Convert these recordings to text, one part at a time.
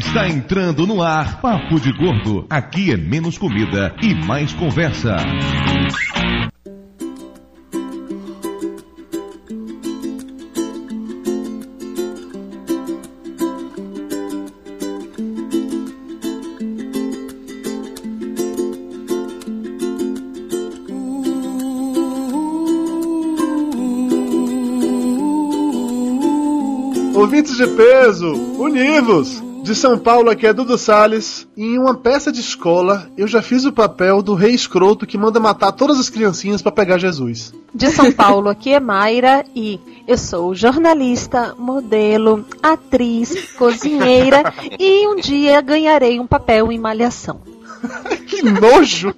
Está entrando no ar Papo de Gordo. Aqui é menos comida e mais conversa. Ouvintes de peso, univos! De São Paulo, aqui é Dudu Salles. Em uma peça de escola, eu já fiz o papel do rei escroto que manda matar todas as criancinhas para pegar Jesus. De São Paulo, aqui é Mayra e eu sou jornalista, modelo, atriz, cozinheira e um dia ganharei um papel em malhação. que nojo!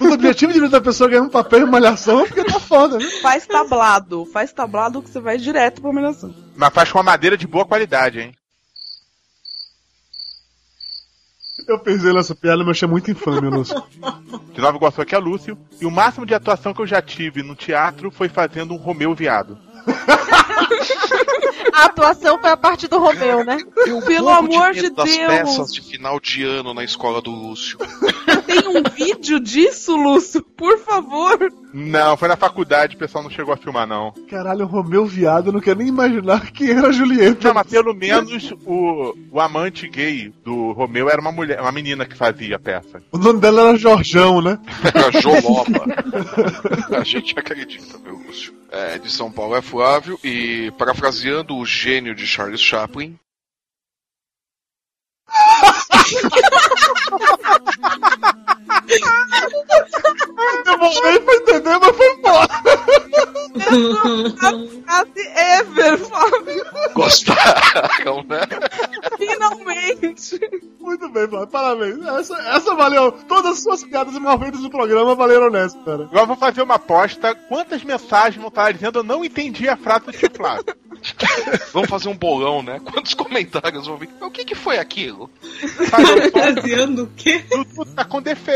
o objetivo de vida da pessoa ganhar um papel em malhação é porque tá foda, né? Faz tablado, faz tablado que você vai direto pra malhação. Mas faz com uma madeira de boa qualidade, hein? Eu pensei nessa piada, mas achei muito infame, Lúcio. De Nova Iguaçu aqui é Lúcio. E o máximo de atuação que eu já tive no teatro foi fazendo um Romeu viado. A atuação foi a parte do Romeu, né? Eu Pelo amor de, medo de das Deus. peças de final de ano na escola do Lúcio. Tem um vídeo disso, Lúcio? Por favor. Não, foi na faculdade, o pessoal não chegou a filmar, não. Caralho, o Romeu viado, eu não quero nem imaginar quem era a Julieta. Não, mas pelo menos o, o amante gay do Romeu era uma mulher, uma menina que fazia a peça. O nome dela era Jorjão, né? Era Joloba. A gente acredita, meu Lúcio. É, de São Paulo é Flávio e parafraseando o gênio de Charles Chaplin. Demorei pra entender, mas foi embora. Frase ever, Fábio. Gostaram, né? Finalmente. Muito bem, Flávio, parabéns. Essa, essa valeu. Todas as suas piadas mal feitas no programa valeram nessa, cara. Agora eu vou fazer uma aposta. Quantas mensagens vão estar dizendo eu não entendi a frase do tio Flávio? Vamos fazer um bolão, né? Quantos comentários vão vir? O que, que foi aquilo? Fazendo o quê? Tudo tá com defeito.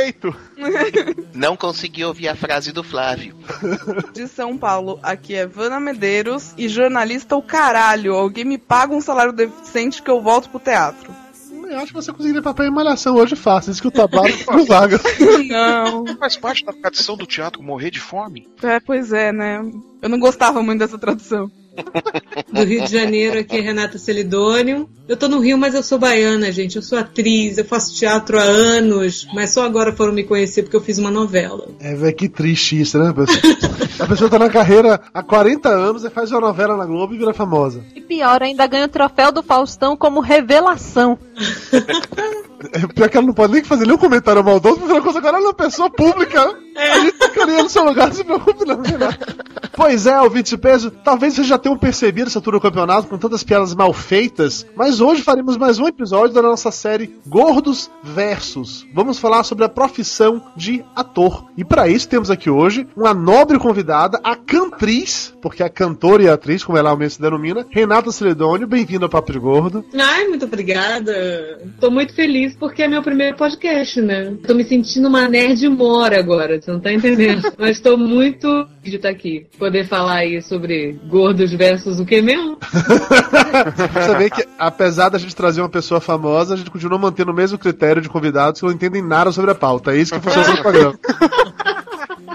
Não consegui ouvir a frase do Flávio. De São Paulo, aqui é Vana Medeiros e jornalista o caralho. Alguém me paga um salário decente que eu volto pro teatro. Eu acho que você conseguiria papel em malhação hoje fácil. Diz que o tablado não vaga. Não. Faz parte da tradição do teatro morrer de fome. É, pois é, né? Eu não gostava muito dessa tradução. Do Rio de Janeiro, aqui é Renata Celidônio. Eu tô no Rio, mas eu sou baiana, gente. Eu sou atriz, eu faço teatro há anos, mas só agora foram me conhecer porque eu fiz uma novela. É, velho, que triste isso, né, pessoa? A pessoa tá na carreira há 40 anos e faz uma novela na Globo e vira famosa. E pior, ainda ganha o troféu do Faustão como revelação. É, pior que ela não pode nem fazer nenhum comentário maldoso, porque uma coisa agora ela é uma pessoa pública. A gente fica ali no seu lugar, não se preocupe não, Renato. Pois é, ouvinte de peso, talvez vocês já tenham percebido essa altura do campeonato com tantas piadas mal feitas, mas hoje faremos mais um episódio da nossa série Gordos Versus. Vamos falar sobre a profissão de ator. E para isso temos aqui hoje uma nobre convidada, a cantriz, porque é cantora e atriz, como ela mesmo se denomina, Renata Celedônio. Bem-vinda ao Papo de Gordo. Ai, muito obrigada. Tô muito feliz porque é meu primeiro podcast, né? Tô me sentindo uma nerd mora agora, você não tá entendendo. Mas tô muito de estar aqui. Poder falar aí sobre gordos versus o que mesmo? Você vê que, apesar da gente trazer uma pessoa famosa, a gente continua mantendo o mesmo critério de convidados que não entendem nada sobre a pauta. É isso que funciona no programa.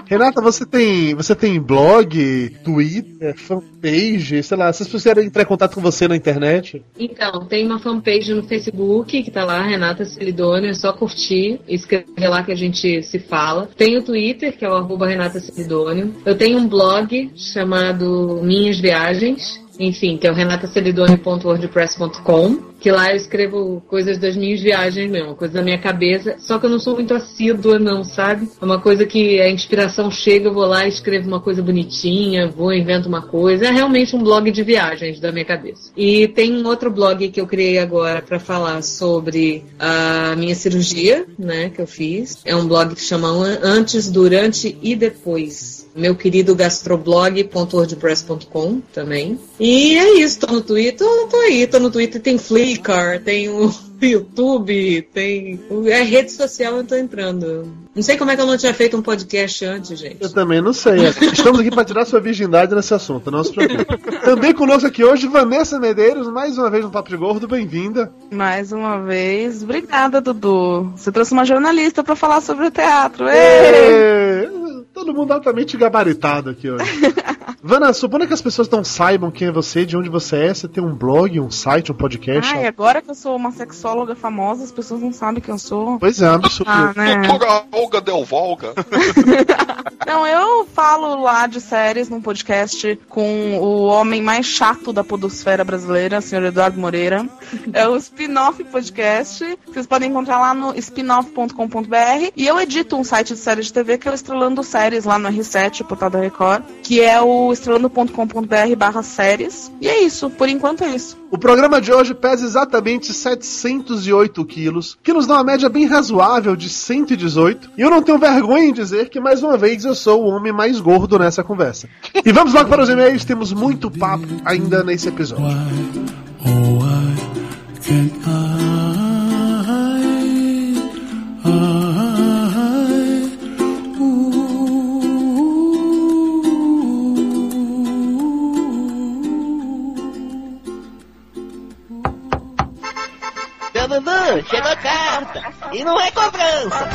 Renata, você tem, você tem blog, Twitter, fanpage, sei lá, pessoas querem entrar em contato com você na internet? Então, tem uma fanpage no Facebook que tá lá, Renata Celidônio, é só curtir escrever lá que a gente se fala. Tem o Twitter, que é o arroba Renata Celidônio. Eu tenho um blog chamado Minhas Viagens, enfim, que é o renatacelidônio.wordpress.com, que lá eu escrevo coisas das minhas viagens mesmo, coisas da minha cabeça, só que eu não sou muito assídua não, sabe? É uma coisa que a inspiração chega, eu vou lá e escrevo uma coisa bonitinha, vou invento uma coisa, é realmente um blog de viagens da minha cabeça. E tem um outro blog que eu criei agora para falar sobre a minha cirurgia, né, que eu fiz. É um blog que chama Antes, Durante e Depois meu querido gastroblog.wordpress.com também. E é isso, tô no Twitter, tô, aí, tô no Twitter, tem Flickr, tem o YouTube, tem. É rede social, eu tô entrando. Não sei como é que eu não tinha feito um podcast antes, gente. Eu também não sei. Estamos aqui para tirar sua virgindade nesse assunto, não se preocupe. também conosco aqui hoje, Vanessa Medeiros, mais uma vez no Papo de Gordo, bem-vinda. Mais uma vez. Obrigada, Dudu. Você trouxe uma jornalista pra falar sobre o teatro. Ê! Todo mundo altamente gabaritado aqui hoje. Vana, supondo que as pessoas não saibam quem é você, de onde você é, você tem um blog, um site, um podcast. Ai, agora que eu sou uma sexóloga famosa, as pessoas não sabem quem eu sou. Pois é, absurdo. Ah, né? Doutora Olga Del Volga. Não, eu falo lá de séries num podcast com o homem mais chato da podosfera brasileira, o senhor Eduardo Moreira. É o Spin-Off Podcast. Vocês podem encontrar lá no spinoff.com.br. E eu edito um site de séries de TV que é o Estrelando Séries lá no R7, o portal da Record, que é o estrelando.com.br barra séries. E é isso, por enquanto é isso. O programa de hoje pesa exatamente 708 quilos, que nos dá uma média bem razoável de 118. E eu não tenho vergonha em dizer que, mais uma vez, eu sou o homem mais gordo nessa conversa. E vamos logo para os e-mails, temos muito papo ainda nesse episódio. Oh, why Chegou a carta. E não é cobrança.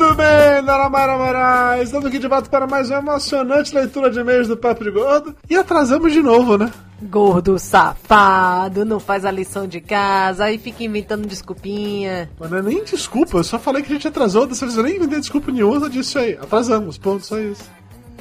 Muito bem, Dona Mara Moraes. Estamos aqui de volta para mais uma emocionante leitura de e-mails do Papo de Gordo. E atrasamos de novo, né? Gordo safado, não faz a lição de casa, aí fica inventando desculpinha. Mas não é nem desculpa, eu só falei que a gente atrasou, dessa vez eu nem inventei desculpa nenhuma, só disse aí. Atrasamos, ponto, só isso.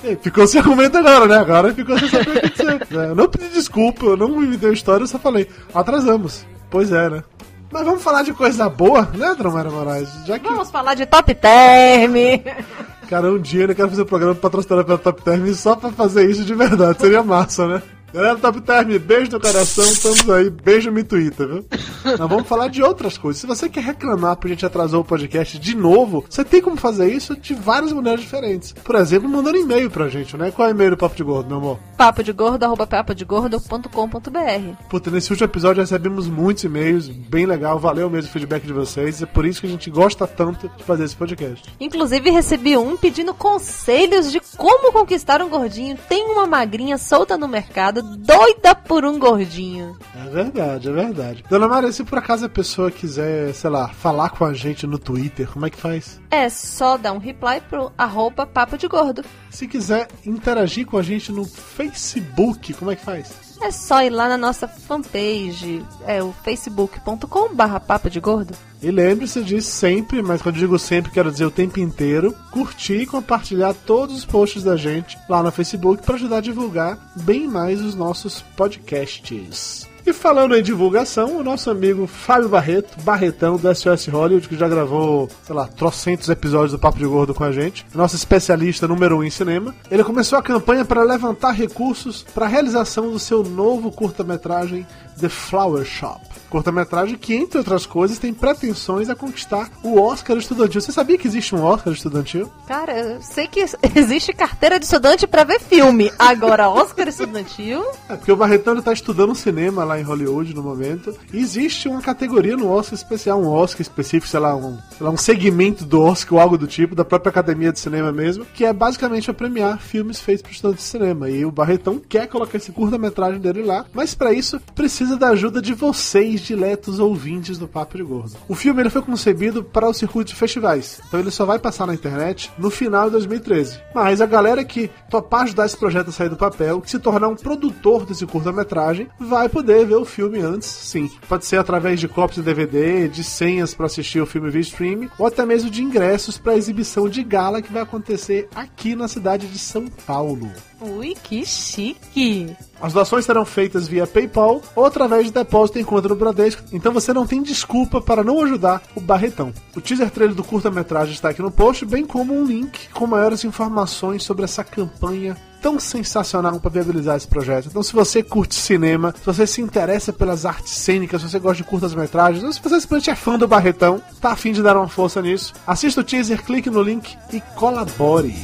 E ficou sem argumento agora, né? Agora ficou sem saber o que dizer. É, Eu não pedi desculpa, eu não inventei a história, eu só falei, atrasamos. Pois é, né? Mas vamos falar de coisa boa, né, Mara Moraes? Já que Vamos falar de top term. Cara, um dia eu quero fazer um programa patrocinado pela Top Term só pra fazer isso de verdade. Seria massa, né? Galera do Top Term, beijo no coração, estamos aí. Beijo me Twitter, viu? Nós vamos falar de outras coisas. Se você quer reclamar porque a gente atrasou o podcast de novo, você tem como fazer isso de várias maneiras diferentes. Por exemplo, mandando e-mail pra gente, né? Qual é o e-mail do Papo de Gordo, meu amor? Papodegordo.com.br. Puta, nesse último episódio recebemos muitos e-mails, bem legal, valeu mesmo o feedback de vocês. É por isso que a gente gosta tanto de fazer esse podcast. Inclusive recebi um pedindo conselhos de como conquistar um gordinho. Tem uma magrinha solta no mercado, doida por um gordinho. É verdade, é verdade. Dona Maria, se por acaso a pessoa quiser, sei lá, falar com a gente no Twitter, como é que faz? É só dar um reply pro arroba papo de gordo. Se quiser interagir com a gente no Facebook, como é que faz? É só ir lá na nossa fanpage, é o facebook.com barra papo de gordo. E lembre-se de sempre, mas quando eu digo sempre, quero dizer o tempo inteiro, curtir e compartilhar todos os posts da gente lá no Facebook para ajudar a divulgar bem mais os nossos podcasts. E falando em divulgação, o nosso amigo Fábio Barreto, Barretão do SOS Hollywood, que já gravou, sei lá, trocentos episódios do Papo de Gordo com a gente, nosso especialista número um em cinema, ele começou a campanha para levantar recursos para a realização do seu novo curta-metragem The Flower Shop. Curta-metragem que, entre outras coisas, tem pretensões a conquistar o Oscar estudantil. Você sabia que existe um Oscar estudantil? Cara, eu sei que existe carteira de estudante pra ver filme. Agora, Oscar estudantil? É porque o Barretão está estudando cinema lá em Hollywood no momento. E existe uma categoria no Oscar especial, um Oscar específico, sei lá, um, sei lá, um segmento do Oscar ou algo do tipo, da própria Academia de Cinema mesmo, que é basicamente a premiar filmes feitos por estudantes de cinema. E o Barretão quer colocar esse curta-metragem dele lá, mas para isso precisa da ajuda de vocês, diletos ouvintes do Papo de Gordo. O filme ele foi concebido para o circuito de festivais, então ele só vai passar na internet no final de 2013. Mas a galera que topar ajudar esse projeto a sair do papel, que se tornar um produtor desse curta-metragem, vai poder ver o filme antes, sim. Pode ser através de cópias de DVD, de senhas para assistir o filme via streaming, ou até mesmo de ingressos para a exibição de gala que vai acontecer aqui na cidade de São Paulo. Ui, que chique. As doações serão feitas via PayPal ou através de depósito em conta no Bradesco, então você não tem desculpa para não ajudar o Barretão. O teaser trailer do curta-metragem está aqui no post, bem como um link com maiores informações sobre essa campanha tão sensacional para viabilizar esse projeto. Então, se você curte cinema, se você se interessa pelas artes cênicas, se você gosta de curtas-metragens, ou se você simplesmente é fã do Barretão, tá afim de dar uma força nisso, assista o teaser, clique no link e colabore.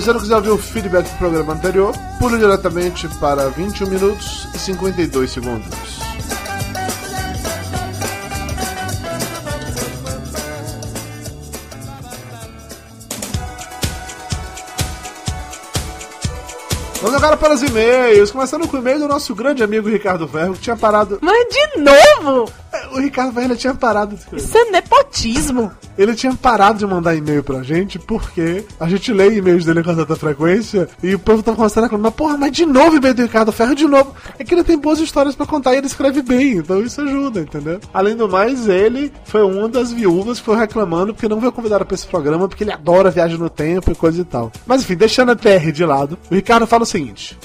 Você não quiser ouvir o feedback do programa anterior, pule diretamente para 21 minutos e 52 segundos. Vamos agora para os e-mails, começando com o e-mail do nosso grande amigo Ricardo Ferro, que tinha parado. Mas de novo? O Ricardo Ferro tinha parado. Isso é nepotismo. Ele tinha parado de mandar e-mail pra gente porque a gente lê e-mails dele com tanta frequência e o povo tá começando a reclamar, porra, mas de novo e-mail do Ricardo Ferro, de novo. É que ele tem boas histórias pra contar e ele escreve bem, então isso ajuda, entendeu? Além do mais, ele foi uma das viúvas que foi reclamando porque não foi convidado pra esse programa, porque ele adora viagem no tempo e coisa e tal. Mas enfim, deixando a TR de lado, o Ricardo fala o seguinte: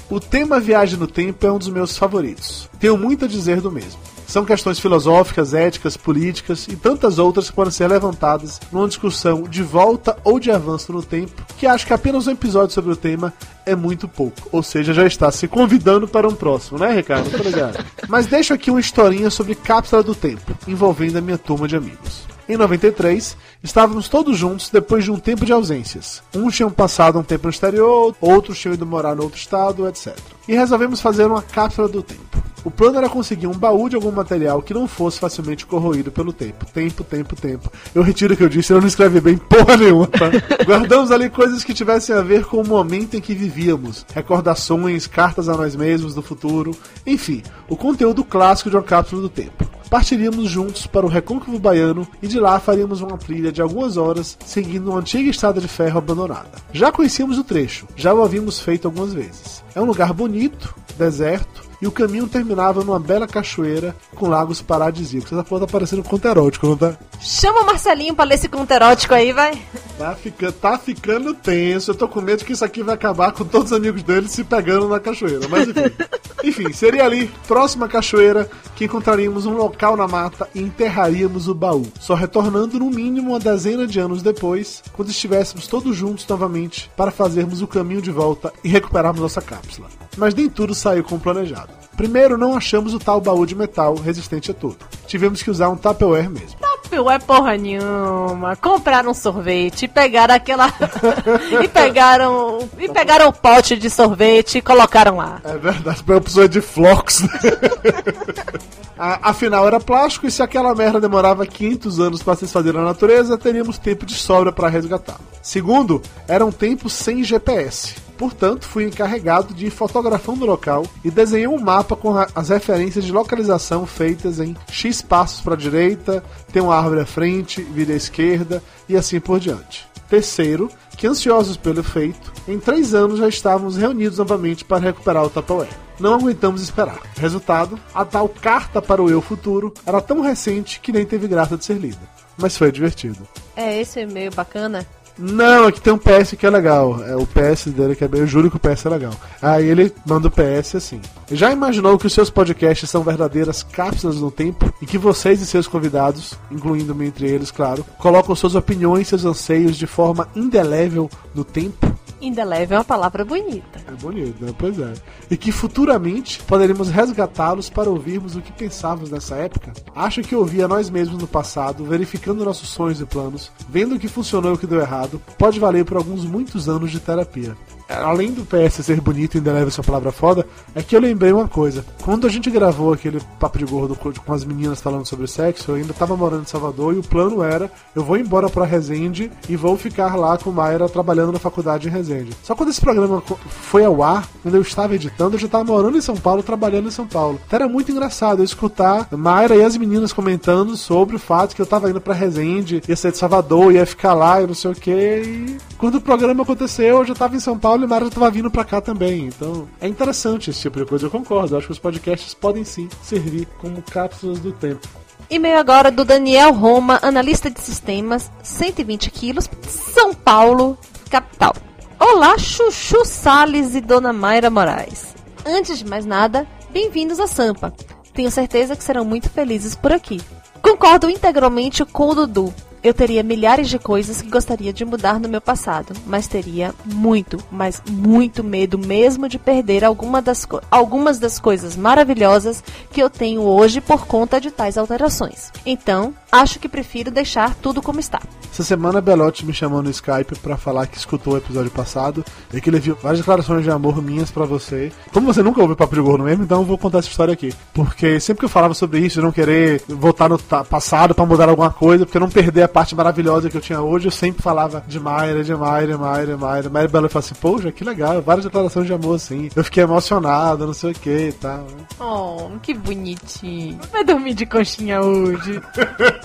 o tema viagem no tempo é um dos meus favoritos. Tenho muito a dizer do mesmo. São questões filosóficas, éticas, políticas e tantas outras que podem ser levantadas numa discussão de volta ou de avanço no tempo, que acho que apenas um episódio sobre o tema é muito pouco. Ou seja, já está se convidando para um próximo, né, Ricardo? Muito obrigado. Mas deixo aqui uma historinha sobre cápsula do tempo, envolvendo a minha turma de amigos. Em 93, estávamos todos juntos depois de um tempo de ausências. Uns tinham passado um tempo no exterior, outros tinham ido morar no outro estado, etc. E resolvemos fazer uma cápsula do tempo. O plano era conseguir um baú de algum material que não fosse facilmente corroído pelo tempo. Tempo, tempo, tempo. Eu retiro o que eu disse, eu não escrevi bem porra nenhuma, tá? Guardamos ali coisas que tivessem a ver com o momento em que vivíamos. Recordações, cartas a nós mesmos do futuro. Enfim, o conteúdo clássico de uma cápsula do tempo partiríamos juntos para o Recôncavo Baiano e de lá faríamos uma trilha de algumas horas seguindo uma antiga estrada de ferro abandonada. Já conhecíamos o trecho, já o havíamos feito algumas vezes. É um lugar bonito, deserto, e o caminho terminava numa bela cachoeira com lagos paradisíacos. Essa porra tá parecendo um conto erótico, não tá? Chama o Marcelinho pra ler esse conto erótico aí, vai. Tá ficando, tá ficando tenso. Eu tô com medo que isso aqui vai acabar com todos os amigos dele se pegando na cachoeira. Mas enfim. enfim, seria ali, próxima cachoeira, que encontraríamos um local na mata e enterraríamos o baú. Só retornando no mínimo uma dezena de anos depois, quando estivéssemos todos juntos novamente para fazermos o caminho de volta e recuperarmos nossa cápsula. Mas nem tudo saiu como planejado. Primeiro, não achamos o tal baú de metal resistente a tudo. Tivemos que usar um Tupperware mesmo. Tupperware porra nenhuma. Compraram um sorvete, pegaram aquela. e pegaram. E pegaram o pote de sorvete e colocaram lá. É verdade, para pessoa de flocos. A- Afinal, era plástico e se aquela merda demorava 500 anos para se desfazer na natureza, teríamos tempo de sobra para resgatar. Segundo, era um tempo sem GPS. Portanto, fui encarregado de ir fotografando o local e desenhei um mapa com as referências de localização feitas em X passos para a direita, tem uma árvore à frente, vira à esquerda e assim por diante. Terceiro, que ansiosos pelo feito, em três anos já estávamos reunidos novamente para recuperar o Tupperware. Não aguentamos esperar. Resultado, a tal carta para o eu futuro era tão recente que nem teve graça de ser lida. Mas foi divertido. É esse é meio bacana. Não, aqui tem um PS que é legal. É o PS dele que é bem. Eu juro que o PS é legal. Aí ele manda o PS assim. Já imaginou que os seus podcasts são verdadeiras cápsulas no tempo e que vocês e seus convidados, incluindo-me entre eles, claro, colocam suas opiniões seus anseios de forma indelével no tempo? Indelével é uma palavra bonita. É bonito, né? Pois é. E que futuramente poderemos resgatá-los para ouvirmos o que pensávamos nessa época? Acho que ouvir a nós mesmos no passado, verificando nossos sonhos e planos, vendo o que funcionou e o que deu errado, pode valer por alguns muitos anos de terapia. Além do PS ser bonito e ainda leva essa palavra foda, é que eu lembrei uma coisa. Quando a gente gravou aquele papo de gordo com as meninas falando sobre sexo, eu ainda tava morando em Salvador e o plano era: eu vou embora pra Resende e vou ficar lá com Mayra trabalhando na faculdade em Resende. Só quando esse programa foi ao ar, quando eu estava editando, eu já tava morando em São Paulo, trabalhando em São Paulo. Então era muito engraçado eu escutar Mayra e as meninas comentando sobre o fato que eu tava indo pra Resende, ia sair de Salvador, ia ficar lá e não sei o que. E quando o programa aconteceu, eu já tava em São Paulo e Mayra já tava vindo pra cá também. Então é interessante esse tipo de coisa, eu concordo. Eu acho que os podcasts podem sim servir como cápsulas do tempo. E-mail agora do Daniel Roma, analista de sistemas, 120 quilos, São Paulo, capital. Olá, Chuchu Salles e Dona Mayra Moraes. Antes de mais nada, bem-vindos a Sampa. Tenho certeza que serão muito felizes por aqui. Concordo integralmente com o Dudu. Eu teria milhares de coisas que gostaria de mudar no meu passado, mas teria muito, mas muito medo mesmo de perder alguma das algumas das coisas maravilhosas que eu tenho hoje por conta de tais alterações. Então, acho que prefiro deixar tudo como está. Essa semana a Belotti me chamou no Skype para falar que escutou o episódio passado e que ele viu várias declarações de amor minhas para você. Como você nunca ouviu Papo de Gordo mesmo, então eu vou contar essa história aqui. Porque sempre que eu falava sobre isso, de não querer voltar no passado para mudar alguma coisa, porque eu não perder a parte maravilhosa que eu tinha hoje, eu sempre falava de Mayra, de Mayra, Mayra, Mayra. Mayra Bela falou assim, poxa, que legal, várias declarações de amor assim. Eu fiquei emocionado, não sei o que e tal. Oh, que bonitinho. Vai dormir de conchinha hoje.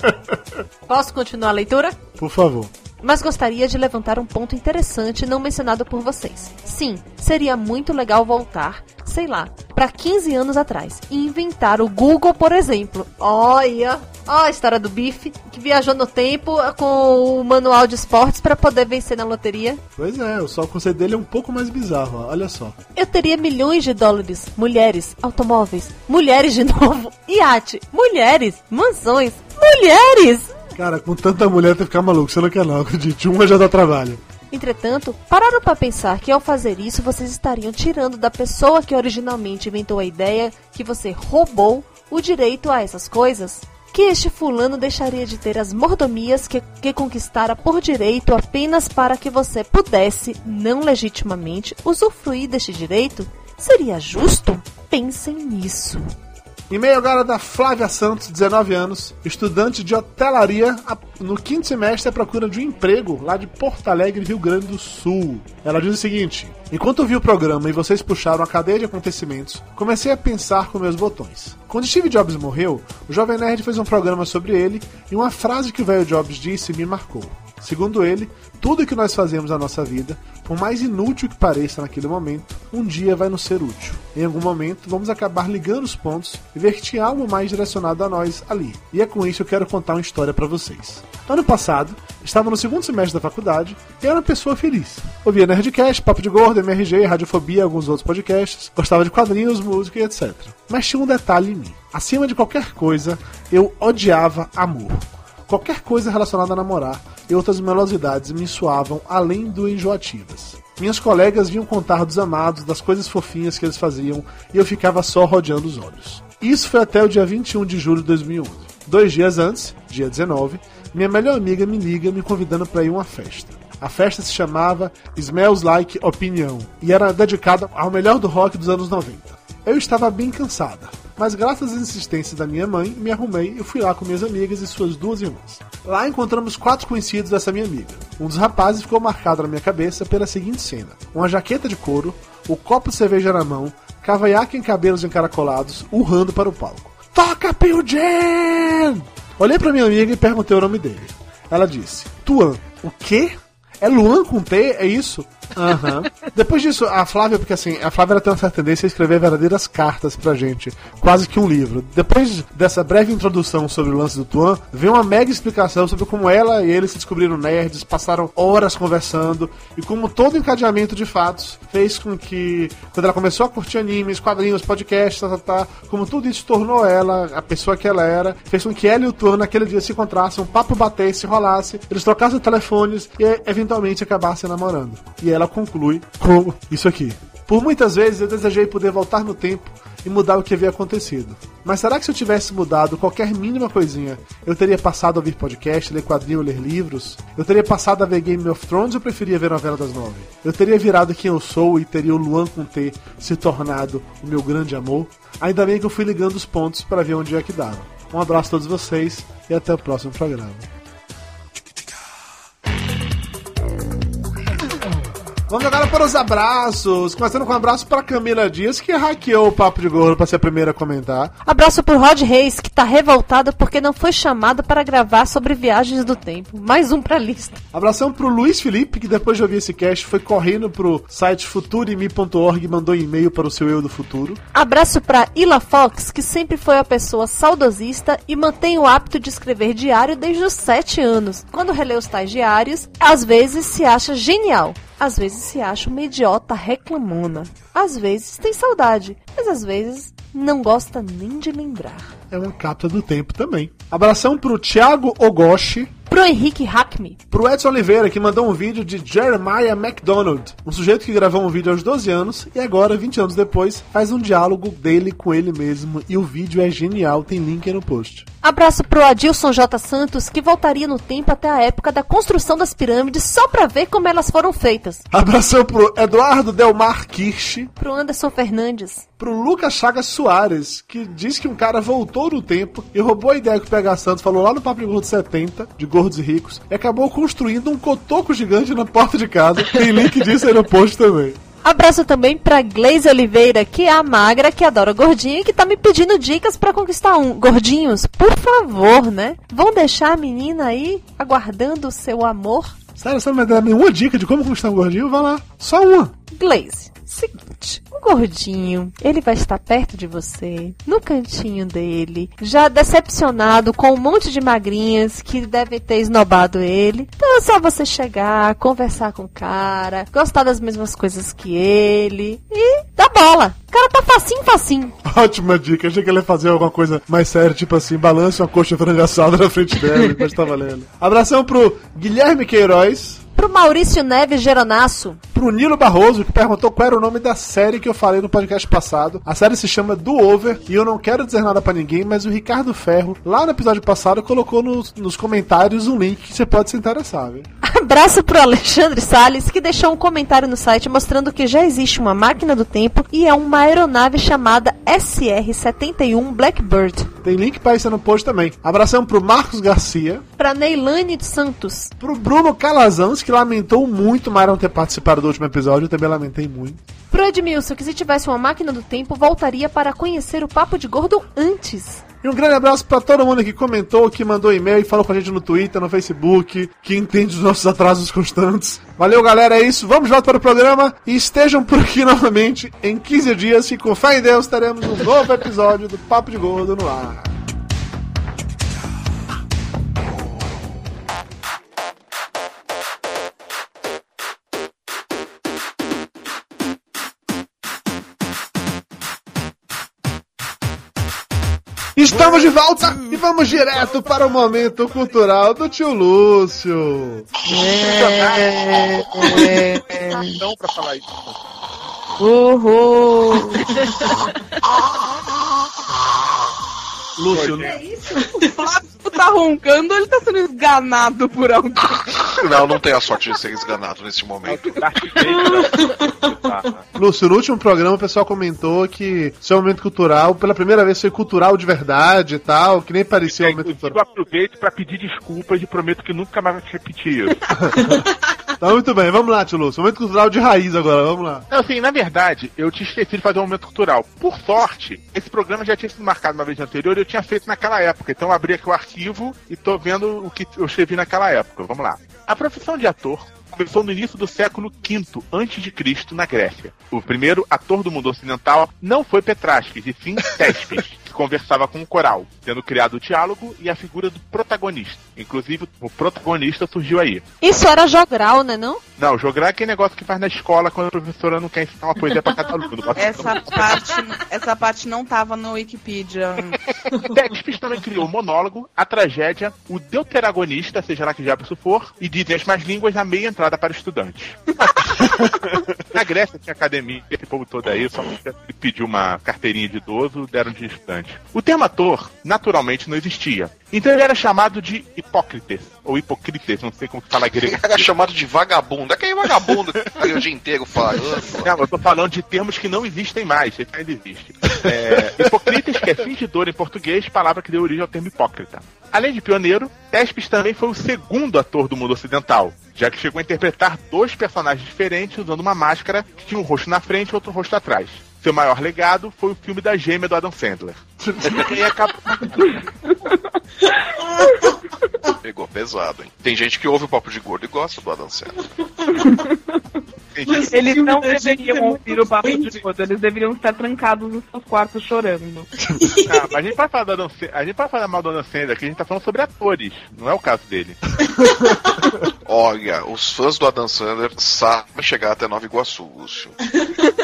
Posso continuar a leitura? Por favor mas gostaria de levantar um ponto interessante não mencionado por vocês. Sim, seria muito legal voltar, sei lá, para 15 anos atrás e inventar o Google, por exemplo. Olha, ó a história do Bife, que viajou no tempo com o manual de esportes para poder vencer na loteria. Pois é, só o conceito dele é um pouco mais bizarro, olha só. Eu teria milhões de dólares, mulheres, automóveis, mulheres de novo, iate, mulheres, mansões, mulheres! Cara, com tanta mulher tem que ficar maluco, você não quer não, acredite, uma já dá trabalho. Entretanto, pararam para pensar que ao fazer isso vocês estariam tirando da pessoa que originalmente inventou a ideia que você roubou o direito a essas coisas? Que este fulano deixaria de ter as mordomias que, que conquistara por direito apenas para que você pudesse, não legitimamente, usufruir deste direito? Seria justo? Pensem nisso. E-mail agora da Flávia Santos, 19 anos, estudante de hotelaria no quinto semestre à procura de um emprego lá de Porto Alegre, Rio Grande do Sul. Ela diz o seguinte: Enquanto vi o programa e vocês puxaram a cadeia de acontecimentos, comecei a pensar com meus botões. Quando Steve Jobs morreu, o Jovem Nerd fez um programa sobre ele e uma frase que o velho Jobs disse me marcou. Segundo ele, tudo que nós fazemos na nossa vida, por mais inútil que pareça naquele momento, um dia vai nos ser útil. Em algum momento, vamos acabar ligando os pontos e ver que tinha algo mais direcionado a nós ali. E é com isso que eu quero contar uma história para vocês. Ano passado, estava no segundo semestre da faculdade e era uma pessoa feliz. Ouvia Nerdcast, Papo de Gordo, MRG, Radiofobia e alguns outros podcasts, gostava de quadrinhos, música e etc. Mas tinha um detalhe em mim. Acima de qualquer coisa, eu odiava amor. Qualquer coisa relacionada a namorar e outras melosidades me soavam além do enjoativas. Minhas colegas vinham contar dos amados, das coisas fofinhas que eles faziam, e eu ficava só rodeando os olhos. Isso foi até o dia 21 de julho de 2011. Dois dias antes, dia 19, minha melhor amiga me liga me convidando para ir a uma festa. A festa se chamava Smells Like Opinião e era dedicada ao melhor do rock dos anos 90. Eu estava bem cansada, mas graças às insistências da minha mãe, me arrumei e fui lá com minhas amigas e suas duas irmãs. Lá encontramos quatro conhecidos dessa minha amiga. Um dos rapazes ficou marcado na minha cabeça pela seguinte cena: uma jaqueta de couro, o copo de cerveja na mão, cavanhaque em cabelos encaracolados, urrando para o palco. Toca Pio Jam! Olhei para minha amiga e perguntei o nome dele. Ela disse: Tuan. O quê? É Luan com T? É isso? Uhum. Depois disso, a Flávia, porque assim, a Flávia tem uma certa tendência a escrever verdadeiras cartas pra gente, quase que um livro. Depois dessa breve introdução sobre o lance do Tuan, vem uma mega explicação sobre como ela e ele se descobriram nerds, passaram horas conversando, e como todo encadeamento de fatos fez com que, quando ela começou a curtir animes, quadrinhos, podcasts, tá, tá, tá, como tudo isso tornou ela a pessoa que ela era, fez com que ela e o Tuan naquele dia se encontrassem, um papo batesse, rolasse, eles trocassem telefones e eventualmente acabassem namorando. E ela ela conclui com isso aqui. Por muitas vezes eu desejei poder voltar no tempo e mudar o que havia acontecido. Mas será que se eu tivesse mudado qualquer mínima coisinha, eu teria passado a ouvir podcast, ler quadrinho, ler livros? Eu teria passado a ver Game of Thrones ou preferia ver novela das nove? Eu teria virado quem eu sou e teria o Luan com T se tornado o meu grande amor? Ainda bem que eu fui ligando os pontos para ver onde é que dava. Um abraço a todos vocês e até o próximo programa. Vamos agora para os abraços. Começando com um abraço para Camila Dias, que hackeou o Papo de Gordo para ser a primeira a comentar. Abraço pro Rod Reis, que tá revoltado porque não foi chamado para gravar sobre viagens do tempo. Mais um pra lista. Abração pro Luiz Felipe, que depois de ouvir esse cast foi correndo pro site futurimi.org e mandou um e-mail para o seu eu do futuro. Abraço pra Ila Fox, que sempre foi a pessoa saudosista e mantém o hábito de escrever diário desde os 7 anos. Quando relê os tais diários, às vezes se acha genial. Às vezes se acha uma idiota reclamona. Às vezes tem saudade, mas às vezes não gosta nem de lembrar. É uma cápsula do tempo também. Abração pro Thiago Ogoshi, Pro Henrique Hackme, Pro Edson Oliveira, que mandou um vídeo de Jeremiah MacDonald, um sujeito que gravou um vídeo aos 12 anos e agora, 20 anos depois, faz um diálogo dele com ele mesmo e o vídeo é genial, tem link aí no post. Abraço pro Adilson J. Santos, que voltaria no tempo até a época da construção das pirâmides só pra ver como elas foram feitas. Abração pro Eduardo Delmar Kirsch, Pro Anderson Fernandes. pro Lucas Chagas Soares, que diz que um cara voltou no tempo e roubou a ideia que o PH Santos falou lá no Papo de Gordo 70, de Gordos e Ricos, e acabou construindo um cotoco gigante na porta de casa. Tem link disso aí no post também. Abraço também pra Gleise Oliveira, que é a magra, que adora gordinho e que tá me pedindo dicas pra conquistar um. Gordinhos, por favor, né? Vão deixar a menina aí aguardando o seu amor? Sério, você não vai dar nenhuma dica de como conquistar um gordinho? Vai lá, só uma. Glaze, seguinte, gordinho, ele vai estar perto de você, no cantinho dele, já decepcionado com um monte de magrinhas que devem ter esnobado ele. Então é só você chegar, conversar com o cara, gostar das mesmas coisas que ele e dá bola. O cara tá facinho, facinho. Ótima dica. Achei que ele ia fazer alguma coisa mais séria, tipo assim, balance uma coxa frango assada na frente dele, mas tá valendo. Abração pro Guilherme Queiroz, Pro Maurício Neves Geronasso, pro Nilo Barroso, que perguntou qual era o nome da série que eu falei no podcast passado. A série se chama Do Over, e eu não quero dizer nada pra ninguém, mas o Ricardo Ferro, lá no episódio passado, colocou nos, nos comentários um link que você pode se interessar, viu? Abraço pro Alexandre Salles, que deixou um comentário no site mostrando que já existe uma máquina do tempo e é uma aeronave chamada SR-71 Blackbird. Tem link pra isso no post também. Abração pro Marcos Garcia, Pra Neilane dos Santos, pro Bruno Calazans, que lamentou muito Myron ter participado do último episódio, eu também lamentei muito. pro Edmilson, que se tivesse uma máquina do tempo, voltaria para conhecer o Papo de Gordo antes. E um grande abraço pra todo mundo que comentou, que mandou e-mail e falou com a gente no Twitter, no Facebook, que entende os nossos atrasos constantes. Valeu, galera, é isso. Vamos de volta para o programa e estejam por aqui novamente em 15 dias. E com fé em Deus, teremos um novo episódio do Papo de Gordo no ar. Estamos de volta e vamos direto para o momento cultural do tio Lúcio. Não pra falar isso. Uhul! Lúcio, O Flávio tá roncando ou ele tá sendo enganado por alguém? Não, não tem a sorte de ser esganado nesse momento. Lúcio, no último programa o pessoal comentou que seu momento cultural, pela primeira vez, foi cultural de verdade e tal, que nem parecia um momento Eu cultural. aproveito pra pedir desculpas e prometo que nunca mais vou repetir isso. Tá muito bem, vamos lá, tio Lúcio. Momento cultural de raiz agora, vamos lá. Não, assim, na verdade, eu tinha esquecido de fazer um momento cultural. Por sorte, esse programa já tinha sido marcado uma vez anterior e eu tinha feito naquela época. Então eu abri aqui o arquivo e tô vendo o que eu escrevi naquela época. Vamos lá. A profissão de ator começou no início do século V Cristo na Grécia. O primeiro ator do mundo ocidental não foi Petrasques, e sim Téspes, que conversava com o coral, tendo criado o diálogo e a figura do protagonista. Inclusive, o protagonista surgiu aí. Isso era jogral, né não? Não, jogar é aquele negócio que faz na escola quando a professora não quer ensinar uma poesia pra cada aluno. Essa parte, essa parte não tava no Wikipedia. Téspes também criou o monólogo, a tragédia, o deuteragonista, seja lá que diabo isso for, e dizem as más línguas na meia entrada para estudantes. na Grécia tinha academia, esse povo todo aí, só pediu uma carteirinha de idoso, deram de estudante. O termo ator, naturalmente, não existia. Então ele era chamado de Hipócrites, ou Hipocrites, não sei como que fala grego. Era chamado de vagabundo. É que aí vagabundo aí o dia inteiro falando. Não, eu tô falando de termos que não existem mais, esse ainda existe. É, Hipocrites, que é fingidor em português, palavra que deu origem ao termo hipócrita. Além de pioneiro, Tespes também foi o segundo ator do mundo ocidental, já que chegou a interpretar dois personagens diferentes usando uma máscara que tinha um rosto na frente e outro rosto atrás. Seu maior legado foi o filme da gêmea do Adam Sandler. e acabou... Pegou pesado, hein? Tem gente que ouve o papo de gordo e gosta do Adam Sandler. Eles não deveriam ouvir o papo de gordo, eles deveriam estar trancados nos seus quartos chorando. Ah, mas a gente pode falar do Adam Sandler, a gente pode falar mal do Adam Sandler, aqui a gente tá falando sobre atores, não é o caso dele. Olha, os fãs do Adam Sandler sabem chegar até Nova Iguaçu, Lúcio.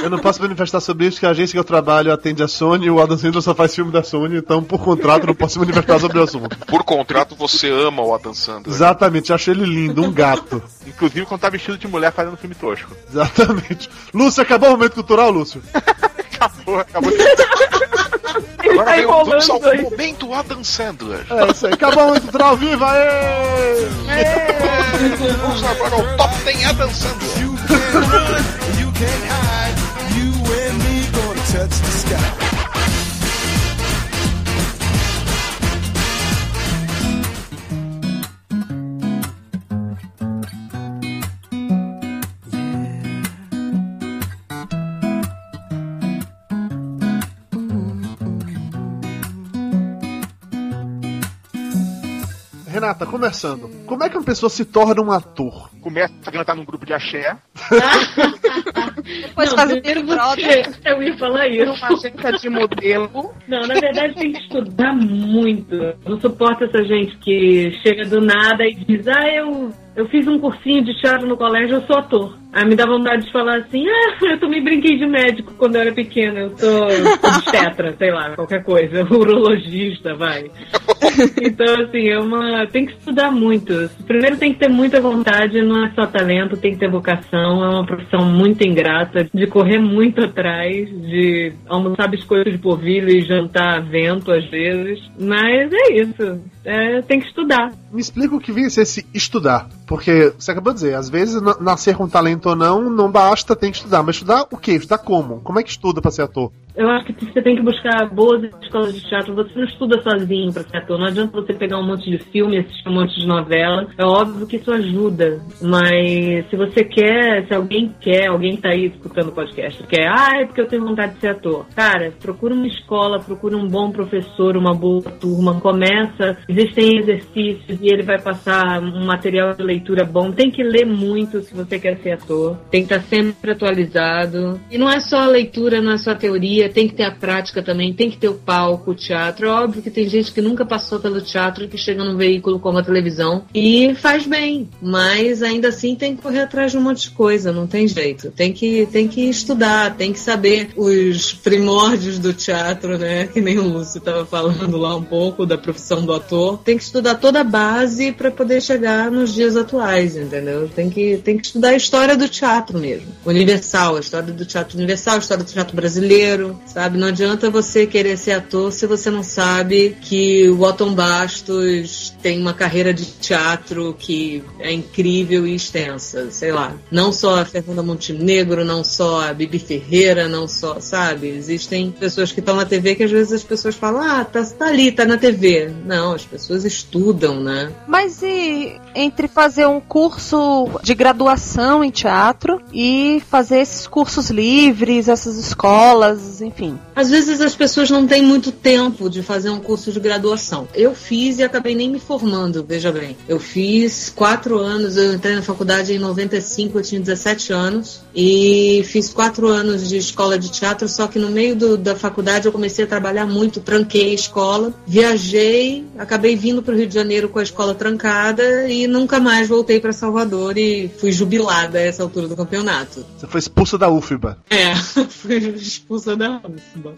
Eu não posso manifestar sobre isso, que a agência que eu trabalho atende a Sony e o Adam Sandler só faz filme da Sony, então por contrato não posso manifestar sobre o assunto. Por contrato, você ama o Adam Sandler. Exatamente, achei ele lindo, um gato. Inclusive quando tá vestido de mulher fazendo filme tosco. Exatamente. Lúcio, acabou o momento cultural, Lúcio? acabou, acabou. Ele Agora tá vem o vamos ao enrolando aí. momento Adam Sandler. É isso aí, acabou o momento cultural viva, aê! Vamos agora ao Top 10 Adam Sandler. You can't hide. You and me Renata, começando. Como é que uma pessoa se torna um ator? Começa a cantar num grupo de axé. Depois Não, faz o primeiro Big Brother. você- Eu ia falar isso. Uma agência de modelo. Não, na verdade tem que estudar muito. Não suporto essa gente que chega do nada e diz, ah, eu, eu fiz um cursinho de teatro no colégio, eu sou ator. Aí me dá vontade de falar assim, ah, eu também brinquei de médico quando eu era pequena, eu sou obstetra, sei lá, qualquer coisa, urologista, vai. Então, assim, é uma. Tem que estudar muito. Primeiro tem que ter muita vontade, não é só talento, tem que ter vocação. É uma profissão muito ingrata, de correr muito atrás, de almoçar biscoito de polvilho e jantar vento às vezes. Mas é isso. É, tem que estudar. Me explica o que vem ser esse estudar. Porque você acabou de dizer, às vezes na- nascer com talento ou não, não basta, tem que estudar. Mas estudar o quê? Estudar como? Como é que estuda pra ser ator? Eu acho que você tem que buscar boas escolas de teatro. Você não estuda sozinho para ser ator. Não adianta você pegar um monte de filme, assistir um monte de novela. É óbvio que isso ajuda. Mas se você quer, se alguém quer, alguém tá aí escutando o podcast, quer, ah, é porque eu tenho vontade de ser ator. Cara, procura uma escola, procura um bom professor, uma boa turma. Começa, existem exercícios e ele vai passar um material de leitura bom. Tem que ler muito se você quer ser ator. Tem que estar sempre atualizado. E não é só a leitura, não é só a teoria, tem que ter a prática também, tem que ter o palco, o teatro. É óbvio que tem gente que nunca passou pelo teatro que chega num veículo como a televisão e faz bem, mas ainda assim tem que correr atrás de um monte de coisa, não tem jeito. Tem que, tem que estudar, tem que saber os primórdios do teatro, né? Que nem o Lúcio estava falando lá um pouco da profissão do ator. Tem que estudar toda a base para poder chegar nos dias atuais, entendeu? Tem que, tem que estudar a história do teatro mesmo. Universal, a história do teatro universal, a história do teatro brasileiro, sabe? Não adianta você querer ser ator se você não sabe que o Otton Bastos tem uma carreira de teatro que é incrível e extensa, sei lá. Não só a Fernanda Montenegro, não só a Bibi Ferreira, não só, sabe? Existem pessoas que estão na TV que às vezes as pessoas falam, ah, tá, tá ali, tá na TV. Não, as pessoas estudam, né? Mas e entre fazer um curso de graduação em teatro e fazer esses cursos livres, essas escolas, enfim? Às vezes as pessoas não têm muito tempo de fazer um curso de graduação. Eu fiz e acabei nem me formando, veja bem. Eu fiz quatro anos, eu entrei na faculdade em 95, eu tinha 17 anos, e fiz quatro anos de escola de teatro, só que no meio do- da faculdade eu comecei a trabalhar muito, tranquei a escola, viajei, acabei vindo para o Rio de Janeiro com a escola trancada e nunca mais voltei para Salvador e fui jubilada a essa altura do campeonato. Você foi expulsa da UFBA. É, fui expulsa da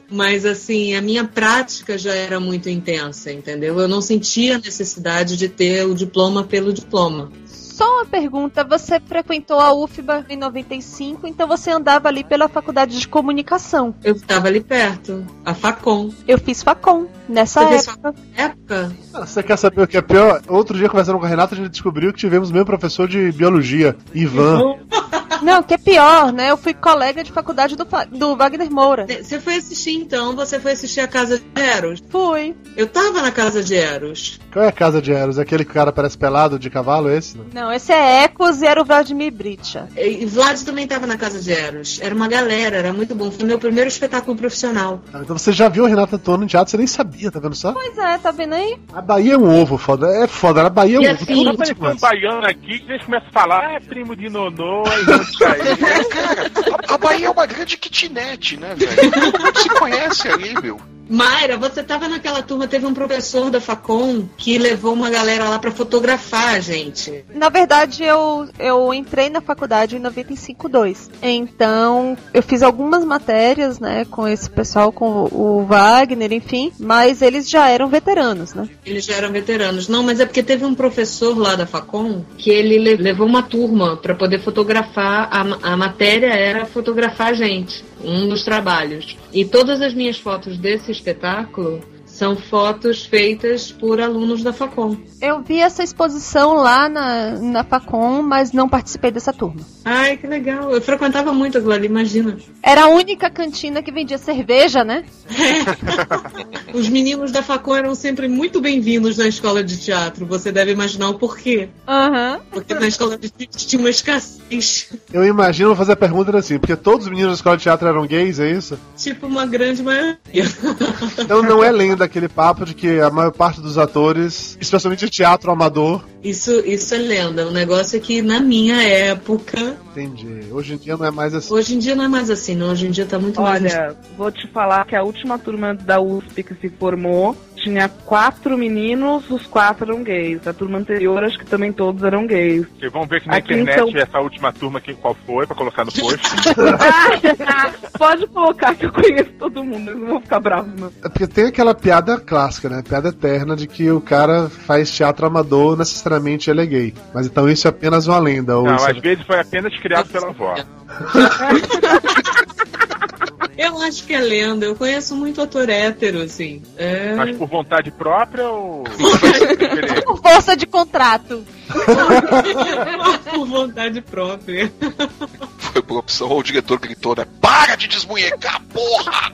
Mas assim, a minha prática já era muito intensa, entendeu? Eu não sentia necessidade de ter o diploma pelo diploma. Só uma pergunta, você frequentou a UFBA em 95, então você andava ali pela faculdade de comunicação. Eu estava ali perto, a Facom. Eu fiz Facom nessa época. Época? Ah, Você quer saber o que é pior? Outro dia, conversando com a Renata, a gente descobriu que tivemos o mesmo professor de biologia, Ivan. Não, que é pior, né? Eu fui colega de faculdade do, do Wagner Moura. Você foi assistir então? Você foi assistir a Casa de Eros? Fui. Eu tava na Casa de Eros. Qual é a casa de Eros? Aquele que o cara parece pelado de cavalo, esse? Não, esse é Ecos e era o Vladimir Bricha. E Vlad também tava na Casa de Eros. Era uma galera, era muito bom. Foi meu primeiro espetáculo profissional. Ah, Então você já viu a Renata Tono em teatro, você nem sabia, tá vendo só? Pois é, tá vendo aí? A Bahia é um ovo, foda. É foda, a Bahia é um E ovo. assim, tudo Tá parecendo um baiano aqui que eles começam a falar, ah, é primo de Nonô, aí. É, cara, a, a Bahia é uma grande kitnet, né, velho? Todo mundo se conhece ali, meu. Mayra, você tava naquela turma, teve um professor da Facom que levou uma galera lá pra fotografar a gente. Na verdade, eu, eu entrei na faculdade em 95.2. Então, eu fiz algumas matérias, né, com esse pessoal, com o Wagner, enfim. Mas eles já eram veteranos, né? Eles já eram veteranos. Não, mas é porque teve um professor lá da Facom que ele le- levou uma turma pra poder fotografar. A, a matéria era fotografar a gente, um dos trabalhos. E todas as minhas fotos desse espetáculo são fotos feitas por alunos da Facom. Eu vi essa exposição lá na, na Facom, mas não participei dessa turma. Ai, que legal. Eu frequentava muito aquilo ali, imagina. Era a única cantina que vendia cerveja, né? Os meninos da Facom eram sempre muito bem-vindos na escola de teatro. Você deve imaginar o porquê. Aham. Porque na escola de teatro tinha uma escassez. Eu imagino, vou fazer a pergunta assim, porque todos os meninos da escola de teatro eram gays, é isso? Tipo uma grande maioria. Então não é lenda aquele papo de que a maior parte dos atores, especialmente de teatro amador, Isso, isso é lenda. O negócio é que na minha época. entendi. Hoje em dia não é mais assim. Hoje em dia não é mais assim, não. Hoje em dia tá muito mais. Olha, vou te falar que a última turma da USP que se formou tinha quatro meninos, os quatro eram gays. A turma anterior, acho que também todos eram gays. E vamos ver que na Aqui internet São- essa última turma aqui qual foi, pra colocar no post. Pode colocar que eu conheço todo mundo, eles não vão ficar bravos, não. É porque tem aquela piada clássica, né? Piada eterna de que o cara faz teatro amador, necessariamente ele é gay. Mas então isso é apenas uma lenda. Ou Não, isso é- às vezes foi apenas criado pela avó. Eu acho que é lenda. Eu conheço muito ator hétero, assim. É... Mas por vontade própria ou. Por força de contrato. Por vontade própria. Foi por opção, ou o diretor gritou, né? Para de desmunhecar, porra!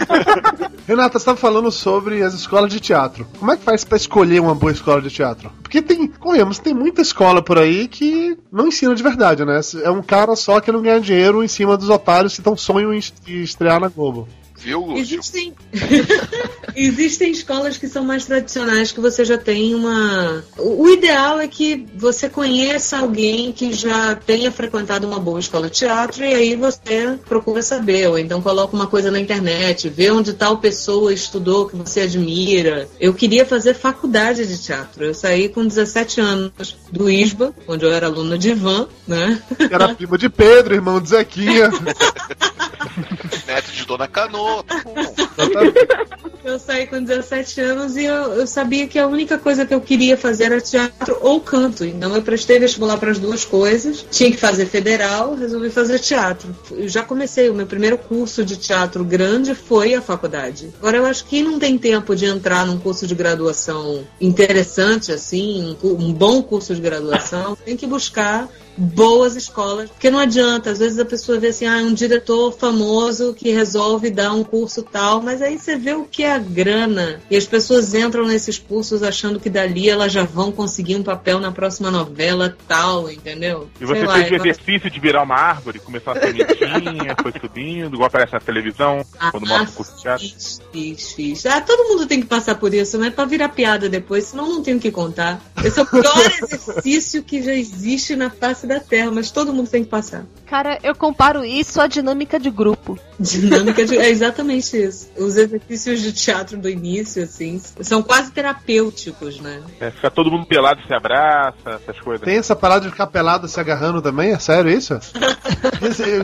Renata, você estava falando sobre as escolas de teatro. Como é que faz pra escolher uma boa escola de teatro? Porque tem, convenhamos, tem muita escola por aí que não ensina de verdade, né? É um cara só que não ganha dinheiro em cima dos otários que tão sonham em em estrear na Globo. Viu, Lúcio? Existem... Existem escolas que são mais tradicionais, que você já tem uma. O ideal é que você conheça alguém que já tenha frequentado uma boa escola de teatro e aí você procura saber, ou então coloca uma coisa na internet, vê onde tal pessoa estudou que você admira. Eu queria fazer faculdade de teatro. Eu saí com 17 anos do ISBA, onde eu era aluna de Ivan, né? Era primo de Pedro, irmão de Zequinha. Neto de Dona Canoa. tá bom. Eu saí com 17 anos e eu, eu sabia que a única coisa que eu queria fazer era teatro ou canto. Então eu prestei vestibular para as duas coisas. Tinha que fazer federal, resolvi fazer teatro. Eu já comecei, o meu primeiro curso de teatro grande foi a faculdade. Agora eu acho que quem não tem tempo de entrar num curso de graduação interessante, assim, um, um bom curso de graduação, tem que buscar boas escolas, porque não adianta, às vezes a pessoa vê assim, ah, um diretor famoso que resolve dar um curso tal, mas aí você vê o que é grana, e as pessoas entram nesses cursos achando que dali elas já vão conseguir um papel na próxima novela tal, entendeu? E você Sei lá, fez o eu acho- exercício de virar uma árvore, começou a ser bonitinha, foi subindo, igual aparece na televisão, quando mostra o curso de teatro. Ah, Fiz, fiz. Ah, todo mundo tem que passar por isso, né? Pra virar piada depois, senão não tenho o que contar. Esse é o pior exercício que já existe na face da Terra, mas todo mundo tem que passar. Cara, eu comparo isso à dinâmica de grupo. Dinâmica de... É exatamente isso. Os exercícios de teatro do início, assim, são quase terapêuticos, né? É, fica todo mundo pelado e se abraça, essas coisas. Tem essa parada de ficar pelado se agarrando também? É sério isso?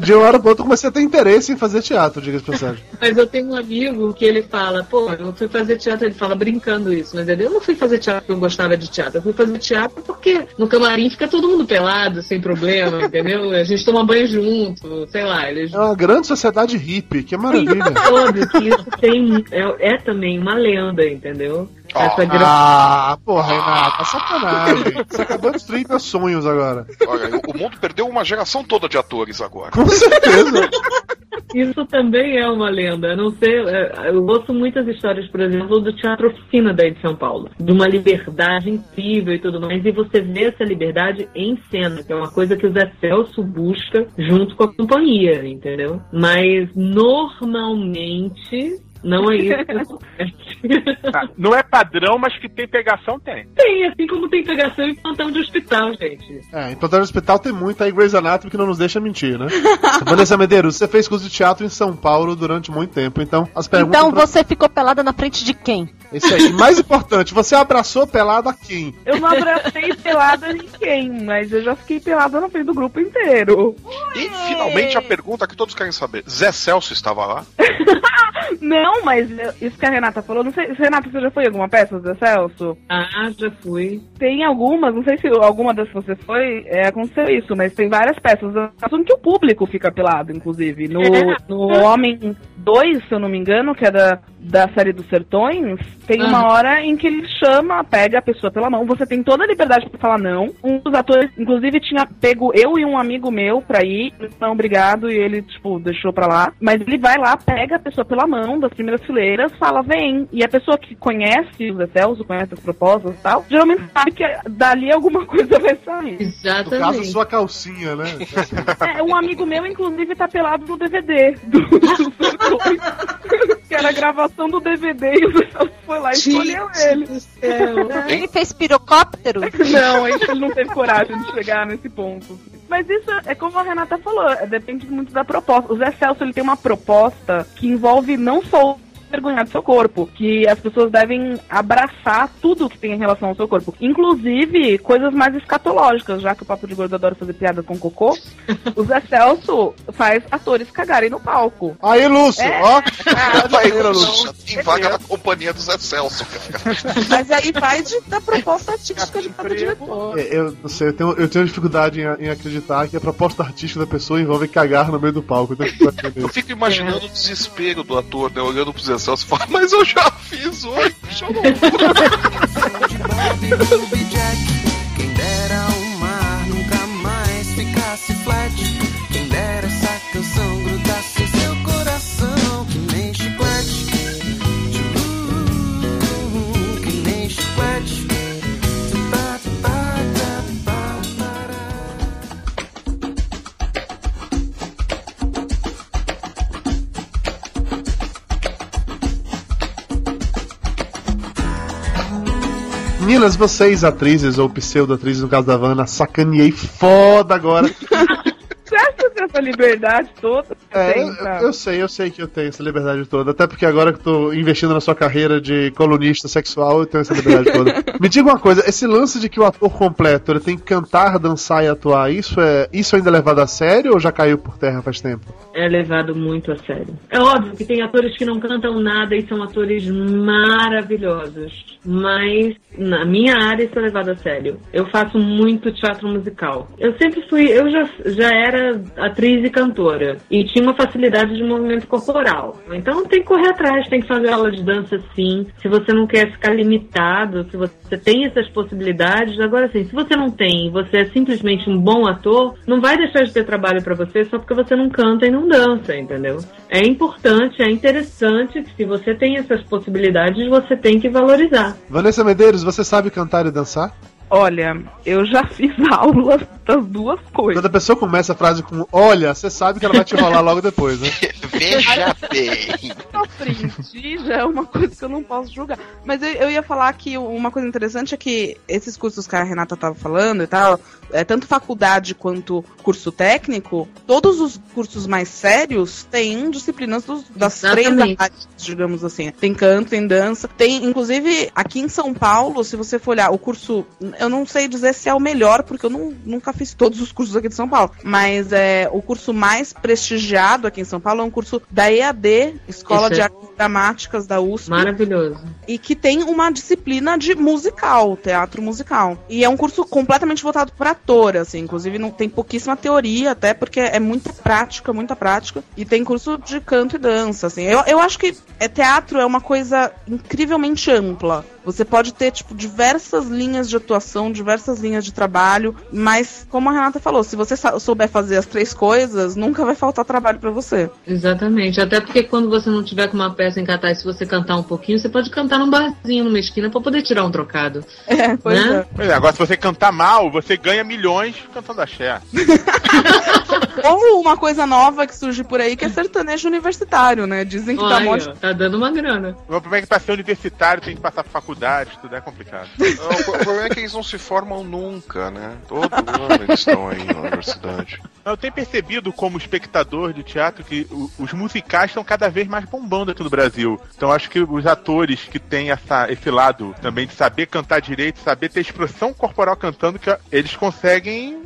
De uma hora pra outra eu comecei a ter interesse em fazer teatro, diga-se passagem. Mas eu tenho um amigo que ele fala, pô, eu fui fazer teatro, ele fala brincando isso, mas ele, eu não fui fazer teatro porque eu gostava de teatro, eu fui fazer teatro porque no camarim fica todo mundo pelado, sem problema, entendeu? A gente toma banho junto, sei lá, eles É uma grande sociedade hippie, que maravilha. Óbvio que isso tem, é, é também uma lenda, entendeu? Essa grande. Ah, porra, Renata, sacanagem. Você acabou de destruir meus sonhos agora. Olha, o mundo perdeu uma geração toda de atores agora. Com certeza. Isso também é uma lenda. Não sei, é, eu ouço muitas histórias, por exemplo, do Teatro Oficina daí de São Paulo, de uma liberdade incrível e tudo mais, e você vê essa liberdade em cena, que é uma coisa que o Zé Celso busca junto com a companhia, entendeu? Mas normalmente não é isso que acontece. Tá, Não é padrão, mas que tem pegação, tem. Tem, assim como tem pegação em plantão de hospital, gente. É, em Plantão no Hospital tem muito aí Grey's Anatomy que não nos deixa mentir, né? Vanessa Medeiros, você fez curso de teatro em São Paulo durante muito tempo, então as perguntas... Então pra- você ficou pelada na frente de quem? Esse aí. Mais importante, você abraçou pelado a quem? Eu não abracei pelada ninguém, mas eu já fiquei pelada na frente do grupo inteiro. E finalmente a pergunta que todos querem saber: Zé Celso estava lá? Não, mas isso que a Renata falou, não sei, Renata, você já foi em alguma peça do Celso? Ah, já fui. Tem algumas, não sei se alguma das que você foi, é, aconteceu isso, mas tem várias peças do Celso que o público fica pelado, inclusive. No, no Homem 2, se eu não me engano, que é da, da série dos Sertões, tem uma Aham. hora em que ele chama, pega a pessoa pela mão, você tem toda a liberdade pra falar não. Um dos atores, inclusive, tinha pego eu e um amigo meu pra ir, não, obrigado, e ele, tipo, deixou pra lá. Mas ele vai lá, pega a pessoa pela mão das primeiras fileiras, fala, vem. E a pessoa que conhece o Zé Celso, conhece as propostas e tal, geralmente sabe que dali alguma coisa vai sair. No caso, Exatamente. sua calcinha, né? É, um amigo meu, inclusive, tá pelado no DVD do, do Sertões. Que era a gravação do DVD e o Zé Celso foi lá e escolheu ele. Ele fez pirocóptero? Não, ele ele não teve coragem de chegar nesse ponto. Mas isso é como a Renata falou, é, depende muito da proposta. O Zé Celso ele tem uma proposta que envolve não só o vergonhar do seu corpo, que as pessoas devem abraçar tudo que tem em relação ao seu corpo, inclusive coisas mais escatológicas, já que o Papo de Gordo adora fazer piada com cocô. o Zé Celso faz atores cagarem no palco. Aí, Lúcio, É. ó. Maneira, Lúcio. tem vaga na companhia do Zé Celso, cara. Mas aí vai de- da proposta artística de cada diretor. É, Eu não sei, eu tenho, eu tenho dificuldade em, em acreditar que a proposta artística da pessoa envolve cagar no meio do palco. Então, eu que Eu fico imaginando o desespero do ator, né? Olhando pro Zé Celso falando, mas eu já fiz hoje, eu não Ruby Meninas, vocês, atrizes ou pseudo-atrizes, no caso da Vanna, sacaneei foda agora. Essa liberdade toda que É, tem eu, eu sei, eu sei que eu tenho essa liberdade toda. Até porque agora que eu tô investindo na sua carreira de colunista sexual, eu tenho essa liberdade toda. Me diga uma coisa, esse lance de que o ator completo ele tem que cantar, dançar e atuar, isso é isso ainda é levado a sério ou já caiu por terra faz tempo? É levado muito a sério. É óbvio que tem atores que não cantam nada e são atores maravilhosos. Mas na minha área isso é levado a sério. Eu faço muito teatro musical. Eu sempre fui, eu já, já era atriz e cantora. E tinha uma facilidade de movimento corporal. Então tem que correr atrás, tem que fazer aula de dança sim. Se você não quer ficar limitado, se você tem essas possibilidades, agora sim, se você não tem você é simplesmente um bom ator, não vai deixar de ter trabalho pra você só porque você não canta e não dança, entendeu? É importante, é interessante se você tem essas possibilidades, você tem que valorizar. Vanessa Medeiros, você sabe cantar e dançar? Olha, eu já fiz aulas das duas coisas. Quando a pessoa começa a frase com olha, você sabe que ela vai te rolar logo depois, né? Veja bem. Na frente já é uma coisa que eu não posso julgar. Mas eu, eu ia falar que uma coisa interessante é que esses cursos que a Renata tava falando e tal, é, tanto faculdade quanto curso técnico, todos os cursos mais sérios têm disciplinas dos- das Exatamente. três áreas, digamos assim. Tem canto, tem dança. Tem, inclusive, aqui em São Paulo, se você for olhar o curso, eu não sei dizer se é o melhor, porque eu não, nunca fiz todos os cursos aqui de São Paulo. Mas é o curso mais prestigiado aqui em São Paulo é um curso da EAD, Escola Isso de é. Artes dramáticas da USP. Maravilhoso. E que tem uma disciplina de musical, teatro musical. E é um curso completamente voltado para ator, assim. Inclusive, não tem pouquíssima teoria, até porque é muita prática, muita prática. E tem curso de canto e dança, assim. Eu, eu acho que é, teatro é uma coisa incrivelmente ampla. Você pode ter, tipo, diversas linhas de atuação, diversas linhas de trabalho, mas, como a Renata falou, se você souber fazer as três coisas, nunca vai faltar trabalho para você. Exatamente. Até porque quando você não tiver com uma peça em cartaz, se você cantar um pouquinho, você pode cantar num barzinho, numa esquina, pra poder tirar um trocado. É, pois Né? é. Pois é, agora se você cantar mal, você ganha milhões cantando axé. Ou uma coisa nova que surge por aí, que é sertanejo universitário, né? Dizem que tá Olha, mó ó, tá dando uma grana. O problema é que pra ser universitário tem que passar por faculdade, tudo é complicado. Não, o pro- o problema é que eles não se formam nunca, né? Todo ano eles estão aí na universidade. Eu tenho percebido como espectador de teatro que os musicais estão cada vez mais bombando aqui no Brasil. Então acho que os atores que têm essa, esse lado também de saber cantar direito, saber ter expressão corporal cantando, que eles conseguem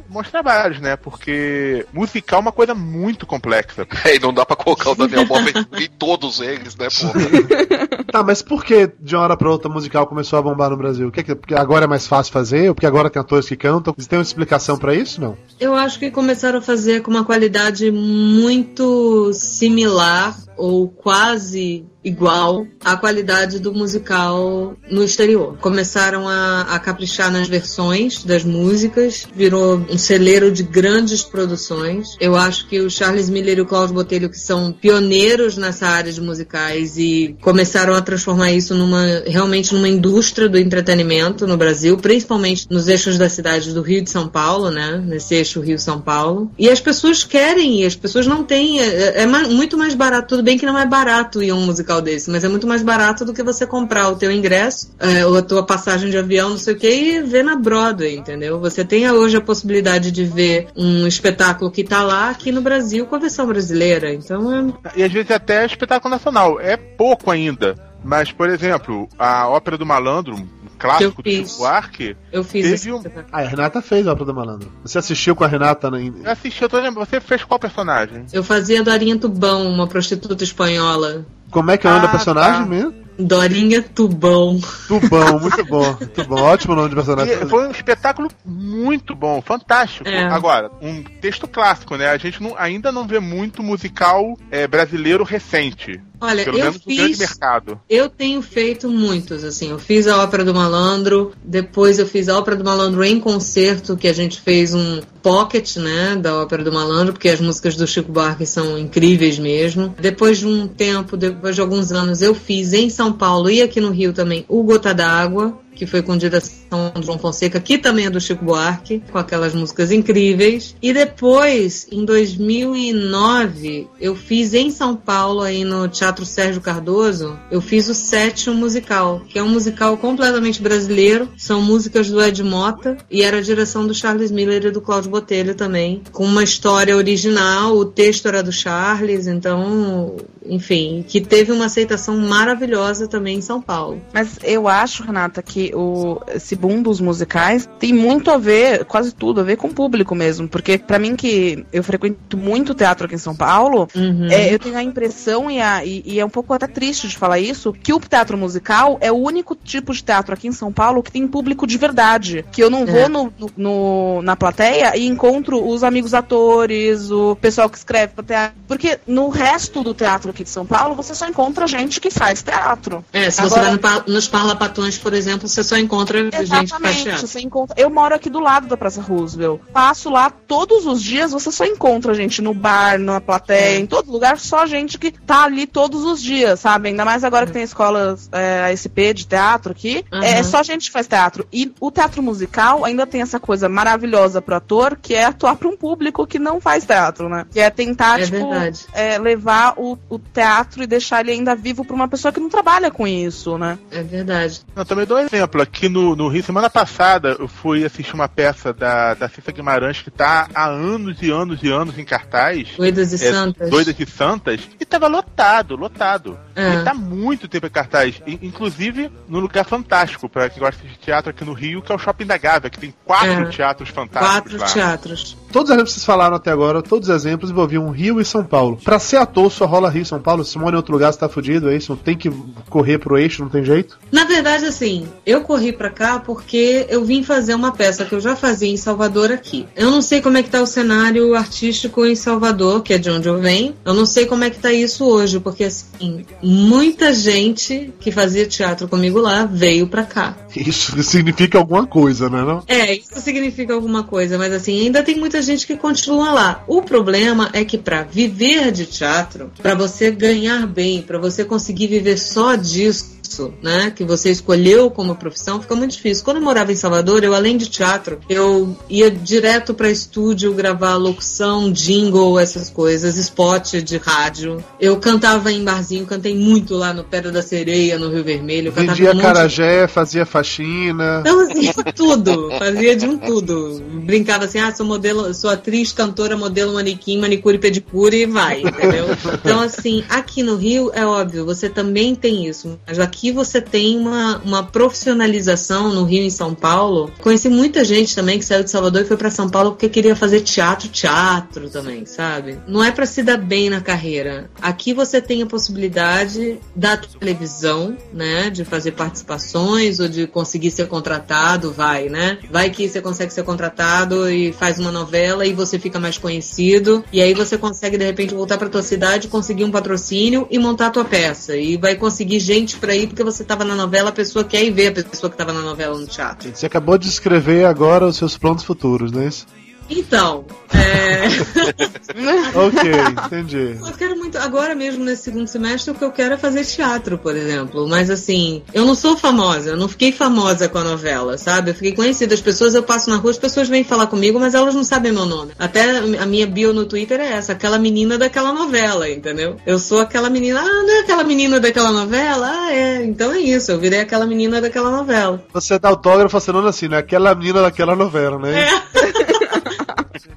bons trabalhos, né? Porque musical é uma coisa muito complexa. É, e não dá pra colocar o Daniel Bob em, em todos eles, né, pô? Tá, mas por que de uma hora pra outra musical começou a bombar no Brasil? O que que- porque agora é mais fácil fazer? Ou porque agora tem atores que cantam? Você tem uma explicação pra isso? Não. Eu acho que começaram a fazer com uma qualidade muito similar ou quase igual à qualidade do musical no exterior. Começaram a, a caprichar nas versões das músicas, virou um celeiro de grandes produções. Eu acho que o Charles Miller e o Claudio Botelho, que são pioneiros nessa área de musicais e começaram a transformar isso numa realmente numa indústria do entretenimento no Brasil, principalmente nos eixos das cidades do Rio e de São Paulo, né? Nesse eixo Rio-São Paulo. E as pessoas querem, e as pessoas não têm. É, é ma- muito mais barato. Tudo bem que não é barato ir a um musical desse, mas é muito mais barato do que você comprar o teu ingresso, é, ou a tua passagem de avião, não sei o que, e ver na Broadway, entendeu? Você tem hoje a possibilidade de ver um espetáculo que tá lá aqui no Brasil com a versão brasileira. Então é E às vezes até espetáculo nacional. É pouco ainda. Mas, por exemplo, a Ópera do Malandro, clássico do Eu Chico. Buarque, Eu fiz Teve um-. Ah, a Renata fez a Obra do Malandro. Você assistiu com a Renata em... eu assisti, eu tô lembrando, você fez qual personagem? Eu fazia Dorinha Tubão, uma prostituta espanhola. Como é que é o nome Ah, da personagem tá. mesmo? Dorinha Tubão. Tubão, muito bom. Muito bom. Ótimo nome de personagem. E foi um espetáculo muito bom, fantástico. É. Agora, um texto clássico, né? A gente não- ainda não vê muito musical é, brasileiro recente. Olha, Pelo eu fiz. mercado. Eu tenho feito muitos, assim. Eu fiz a Ópera do Malandro, depois eu fiz a Ópera do Malandro em concerto, que a gente fez um pocket, né, da Ópera do Malandro, porque as músicas do Chico Buarque são incríveis mesmo. Depois de um tempo, depois de alguns anos, eu fiz em São Paulo e aqui no Rio também o Gota d'Água, que foi com direção do João Fonseca, que também é do Chico Buarque, com aquelas músicas incríveis. E depois, em 2009, eu fiz em São Paulo, aí no Teatro Sérgio Cardoso, eu fiz o Sétimo Musical, que é um musical completamente brasileiro. São músicas do Ed Mota e era a direção do Charles Miller e do Cláudio Botelho também, com uma história original. O texto era do Charles, então, enfim, que teve uma aceitação maravilhosa também em São Paulo. Mas eu acho, Renata, que o, esse boom dos musicais tem muito a ver, quase tudo a ver com o público mesmo. Porque pra mim, que eu frequento muito teatro aqui em São Paulo, Uhum. é, eu tenho a impressão, e, a- e- e é um pouco até triste de falar isso, que o teatro musical é o único tipo de teatro aqui em São Paulo que tem público de verdade. Que eu não É. vou no, no- na plateia e encontro os amigos atores, o pessoal que escreve pra teatro. Porque no resto do teatro aqui de São Paulo, você só encontra gente que faz teatro. É, se você Agora- vai no nos parlapatões, por exemplo, você só encontra gente Exatamente. teatro. Você encontra... Eu moro aqui do lado da Praça Roosevelt. Passo lá todos os dias, você só encontra gente no bar, na plateia, É. em todo lugar, só gente que tá ali todos os dias, sabe? Ainda mais agora que tem escolas é, ASP de teatro aqui. Uhum. É só gente que faz teatro. E o teatro musical ainda tem essa coisa maravilhosa pro ator, que é atuar pra um público que não faz teatro, né? Que é tentar, É tipo, verdade. é, levar o, o teatro e deixar ele ainda vivo pra uma pessoa que não trabalha com isso, né? É verdade. Eu também dou exemplo. Exemplo, aqui no, no Rio, semana passada, eu fui assistir uma peça da, da Cissa Guimarães que tá há anos e anos e anos em cartaz. Doidas e É, Santas. Doidas e Santas. E tava lotado, lotado. É. E tá muito tempo em cartaz. I- inclusive, num lugar fantástico, pra quem gosta de teatro aqui no Rio, que é o Shopping da Gávea, que tem quatro É. teatros fantásticos Quatro lá. teatros. Todos os exemplos que vocês falaram até agora, todos os exemplos envolviam Rio e São Paulo. Pra ser ator, só rola Rio e São Paulo. Se mora em outro lugar, você tá fudido, é isso? Não tem que correr pro eixo, não tem jeito? Na verdade, assim, eu corri pra cá porque eu vim fazer uma peça que eu já fazia em Salvador aqui. Eu não sei como é que tá o cenário artístico em Salvador, que é de onde eu venho. Eu não sei como é que tá isso hoje, porque assim, muita gente que fazia teatro comigo lá veio pra cá. Isso significa alguma coisa, né? Não? É, isso significa alguma coisa, mas assim, ainda tem muita gente que continua lá. O problema é que pra viver de teatro, pra você ganhar bem, pra você conseguir viver só disso, né, que você escolheu como profissão, fica muito difícil. Quando eu morava em Salvador, eu além de teatro, eu ia direto pra estúdio gravar locução, jingle, essas coisas, spot de rádio. Eu cantava em barzinho, cantei muito lá no Pedra da Sereia, no Rio Vermelho. Vendia um carajé, fazia faxina. então, assim, tudo. Fazia de um tudo. Brincava assim, ah, sou modelo, sou atriz, cantora, modelo, manequim, manicure, pedicure e vai, entendeu? Então, assim, aqui no Rio, é óbvio, você também tem isso. Mas aqui você tem uma, uma profissionalização no Rio e em São Paulo. Conheci muita gente também que saiu de Salvador e foi pra São Paulo porque queria fazer teatro, teatro também, sabe? Não é pra se dar bem na carreira. Aqui você tem a possibilidade da televisão, né? De fazer participações ou de conseguir ser contratado, vai, né? Vai que você consegue ser contratado e faz uma novela e você fica mais conhecido. E aí você consegue, de repente, voltar pra tua cidade, conseguir um patrocínio e montar a tua peça. E vai conseguir gente pra ir porque você tava na novela, a pessoa quer ir ver a pessoa que tava na novela no teatro. Você acabou de escrever agora os seus planos futuros, não é isso? Então, é. ok, entendi. Eu quero muito, agora mesmo nesse segundo semestre, o que eu quero é fazer teatro, por exemplo. Mas assim, eu não sou famosa, eu não fiquei famosa com a novela, sabe? Eu fiquei conhecida. As pessoas, eu passo na rua, as pessoas vêm falar comigo, mas elas não sabem meu nome. Até a minha bio no Twitter é essa, aquela menina daquela novela, entendeu? Eu sou aquela menina, ah, não é aquela menina daquela novela? Ah, é. Então é isso, eu virei aquela menina daquela novela. Você dá autógrafo assinando assim, né? Aquela menina daquela novela, né?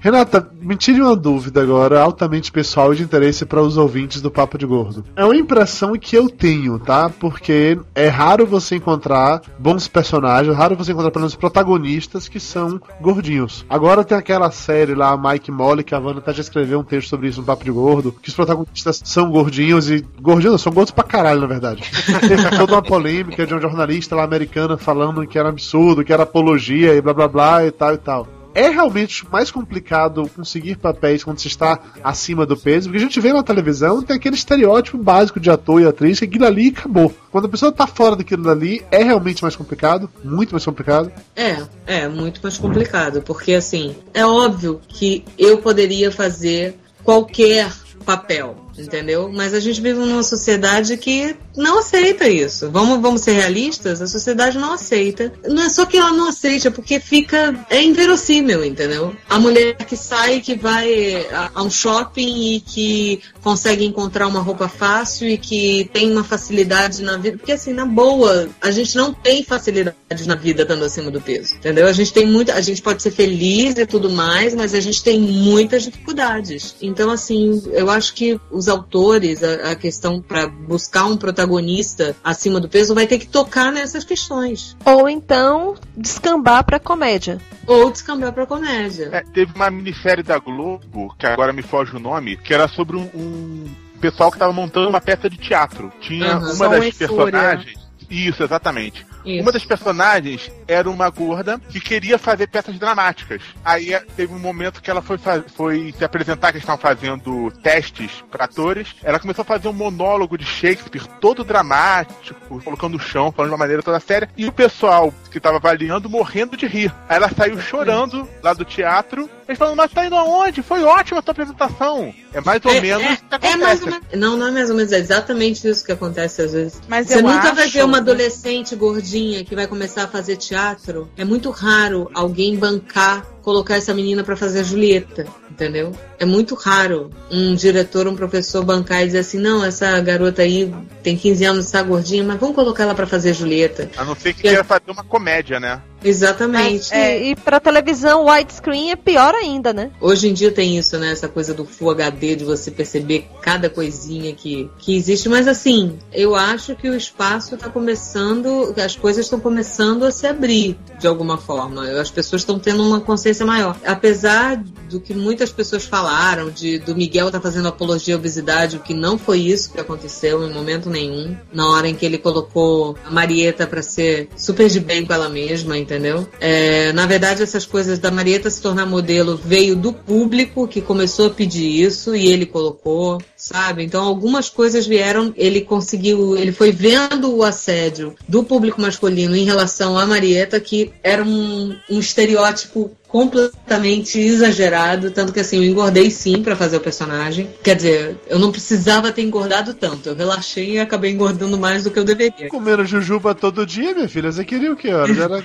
Renata, me tire uma dúvida agora, altamente pessoal e de interesse para os ouvintes do Papo de Gordo. É uma impressão que eu tenho, tá? Porque é raro você encontrar bons personagens, raro você encontrar pelo menos protagonistas que são gordinhos. Agora tem aquela série lá, Mike Molly, que a Wanda até já escreveu um texto sobre isso no Papo de Gordo, que os protagonistas são gordinhos e. Gordinhos, não, são gordos pra caralho, na verdade. Teve toda uma polêmica de um jornalista lá americano falando que era absurdo, que era apologia e blá blá blá e tal e tal. É realmente mais complicado conseguir papéis quando se está acima do peso, porque a gente vê na televisão tem aquele estereótipo básico de ator e atriz que aquilo ali acabou. Quando a pessoa tá fora daquilo dali, é realmente mais complicado, muito mais complicado. É, é muito mais complicado, porque assim, é óbvio que eu poderia fazer qualquer papel, entendeu? Mas a gente vive numa sociedade que não aceita isso. Vamos, vamos ser realistas? A sociedade não aceita. Não é só que ela não aceita, é porque fica. É inverossímil, entendeu? A mulher que sai, que vai a, um shopping e que consegue encontrar uma roupa fácil e que tem uma facilidade na vida. Porque assim, na boa, a gente não tem facilidade na vida estando acima do peso, entendeu? A gente tem muita. A gente pode ser feliz e tudo mais, mas a gente tem muitas dificuldades. Então, assim, eu acho que os autores, a, a questão para buscar um protagonista acima do peso vai ter que tocar nessas questões. Ou então descambar pra comédia. Ou descambar pra comédia. É, teve uma minissérie da Globo, que agora me foge o nome, que era sobre um, um pessoal que estava montando uma peça de teatro. Tinha Aham. uma das personagens. Isso, exatamente. Isso. Uma das personagens era uma gorda que queria fazer peças dramáticas. Aí eh, teve um momento que ela foi, foi se apresentar, que estavam fazendo testes para atores. Ela começou a fazer um monólogo de Shakespeare todo dramático, colocando o chão, falando de uma maneira toda séria. E o pessoal que estava avaliando morrendo de rir. Aí ela saiu chorando lá do teatro. Eles falando, mas tá indo aonde? Foi ótima a tua apresentação. É mais ou É- menos é- o que É mais ou menos. Não, não é mais ou menos, é exatamente isso que acontece às vezes. Mas Você eu nunca vai acho- ver uma adolescente gordinha que vai começar a fazer teatro, é muito raro alguém bancar colocar essa menina pra fazer a Julieta, entendeu? É muito raro um diretor, um professor bancar e dizer assim: não, essa garota aí tem 15 anos, está gordinha, mas vamos colocar ela pra fazer a Julieta. A não ser que Que- queira fazer uma comédia, né? Exatamente. E, e pra televisão widescreen é pior ainda, né? Hoje em dia tem isso, né? Essa coisa do Full HD, de você perceber cada coisinha que, que existe. Mas assim, eu acho que o espaço está começando, as coisas estão começando a se abrir de alguma forma. As pessoas estão tendo uma consciência maior. Apesar do que muitas pessoas falaram, de do Miguel tá fazendo apologia à obesidade, o que não foi isso que aconteceu em momento nenhum. Na hora em que ele colocou a Marieta para ser super de bem com ela mesma, entendeu? É, na verdade, essas coisas da Marieta se tornar modelo veio do público que começou a pedir isso e ele colocou, sabe? Então algumas coisas vieram, ele conseguiu, ele foi vendo o assédio do público masculino em relação à Marieta que era um, um estereótipo completamente exagerado, tanto que assim, eu engordei sim pra fazer o personagem. Quer dizer, eu não precisava ter engordado tanto. Eu relaxei e acabei engordando mais do que eu deveria. Comendo jujuba todo dia, minha filha. Você queria o quê? Era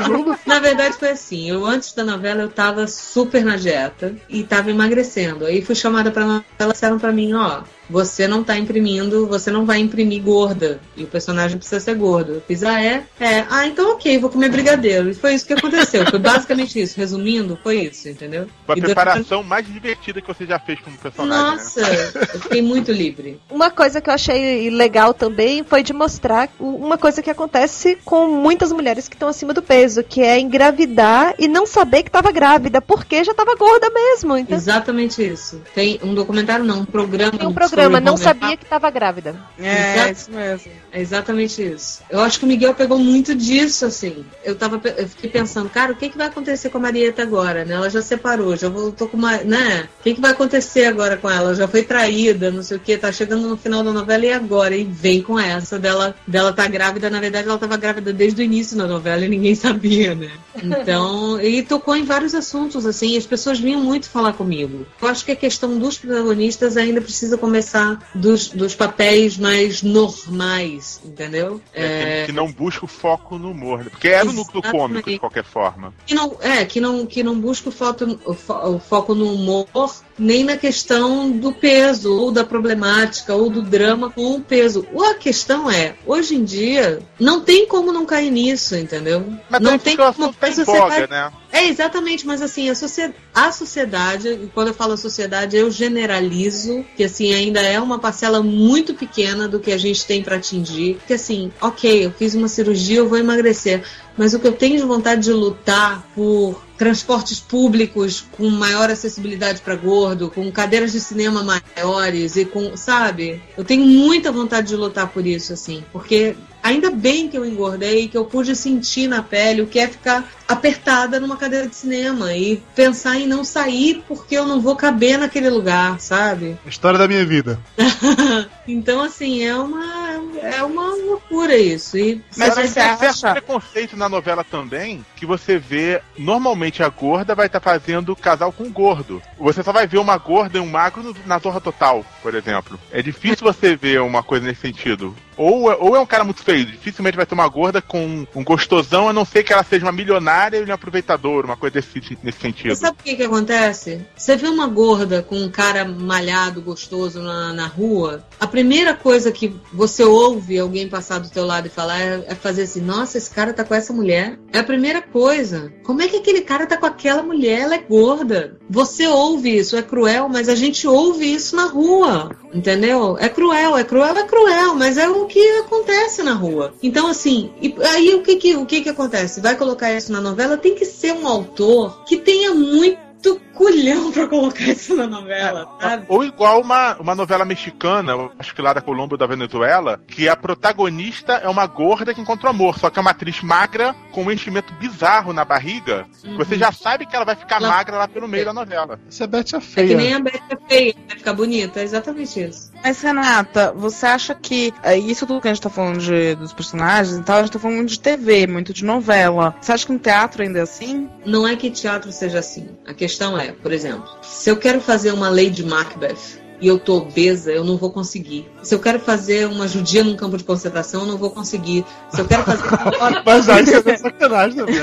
jujuba? Na verdade foi assim, eu antes da novela eu tava super na dieta e tava emagrecendo. Aí fui chamada pra novela, disseram pra mim, ó, você não tá imprimindo, você não vai imprimir gorda. E o personagem precisa ser gordo. Eu fiz, ah, é? É. Ah, então ok, vou comer brigadeiro. E foi isso que aconteceu. Foi basicamente isso. Resumindo, foi isso, entendeu? Foi a E durante- preparação mais divertida que você já fez como personagem, né? Nossa, eu fiquei muito livre. Uma coisa que eu achei legal também foi de mostrar uma coisa que acontece com muitas mulheres que estão acima do peso, que é engravidar e não saber que estava grávida, porque já estava gorda mesmo. Então, Exatamente isso. Tem um documentário, não, um programa. tem um sobre programa, não Homer sabia que estava grávida. É, Exato. isso mesmo. É exatamente isso. Eu acho que o Miguel pegou muito disso, assim. Eu tava, eu fiquei pensando, cara, o que, que vai acontecer com a Marieta agora, né? Ela já separou, já voltou com uma, né? O que, que vai acontecer agora com ela? Já foi traída, não sei o que, tá chegando no final da novela e agora? E vem com essa dela, dela tá grávida. Na verdade, ela tava grávida desde o início da novela e ninguém sabia, né? Então, e tocou em vários assuntos, assim, as pessoas vinham muito falar comigo. Eu acho que a questão dos protagonistas ainda precisa começar dos, dos papéis mais normais, entendeu? É, que- que não busca o foco no humor, né? Porque era o núcleo cômico de qualquer forma. que não, é, que não, que não busca o, foto, o, fo- o foco no humor, nem na questão do peso, ou da problemática, ou do drama com o peso. A questão é, hoje em dia, não tem como não cair nisso, entendeu? Mas não tem como assunto tá a em sociedade- voga, né? É, exatamente, mas assim, a, socie- a sociedade, e quando eu falo sociedade, eu generalizo, que assim, ainda é uma parcela muito pequena do que a gente tem para atingir. Que assim, ok, eu fiz uma cirurgia, eu vou emagrecer, mas o que eu tenho de vontade de lutar por transportes públicos com maior acessibilidade para gordo, com cadeiras de cinema maiores e com, sabe? Eu tenho muita vontade de lutar por isso, assim, porque ainda bem que eu engordei, que eu pude sentir na pele o que é ficar apertada numa cadeira de cinema e pensar em não sair porque eu não vou caber naquele lugar, sabe? História da minha vida. Então, assim, é uma, é uma loucura isso. E Mas você tem certo acha- preconceito na novela também, que você vê, normalmente a gorda vai estar fazendo casal com gordo. Você só vai ver uma gorda e um magro na Zorra Total, por exemplo. É difícil você ver uma coisa nesse sentido. Ou, é- ou é um cara muito feio, dificilmente vai ter uma gorda com um gostosão, a não ser que ela seja uma milionária e um aproveitador, uma coisa desse, nesse sentido. Sabe o que que acontece? Você vê uma gorda com um cara malhado, gostoso na, na rua, a primeira coisa que você ouve alguém passar do teu lado e falar é, é fazer assim, nossa, esse cara tá com essa mulher. É a primeira coisa. Como é que aquele cara tá com aquela mulher? Ela é gorda. Você ouve isso, é cruel, mas a gente ouve isso na rua. Entendeu? É cruel, é cruel, é cruel, mas é o que acontece na rua. Então, assim, e aí o que que, o que que acontece? Vai colocar isso na novela, tem que ser um autor que tenha muito culhão pra colocar isso na novela, sabe? Ou igual uma, uma novela mexicana, acho que lá da Colômbia ou da Venezuela, que a protagonista é uma gorda que encontra o amor, só que é uma atriz magra com um enchimento bizarro na barriga. Você já sabe que ela vai ficar Lá- magra lá pelo meio da novela. Isso é Bete a É que feia. nem a Betty é feia, vai ficar bonita, é exatamente isso. Mas, Renata, você acha que é, isso tudo que a gente tá falando de, dos personagens e tal, a gente tá falando de TV, muito de novela. Você acha que no teatro ainda é assim? Não é que teatro seja assim. A questão é, por exemplo, se eu quero fazer uma Lady Macbeth, e eu tô obesa, eu não vou conseguir. Se eu quero fazer uma judia num campo de concentração, eu não vou conseguir. Se eu quero fazer. Mas aí você é sacanagem também.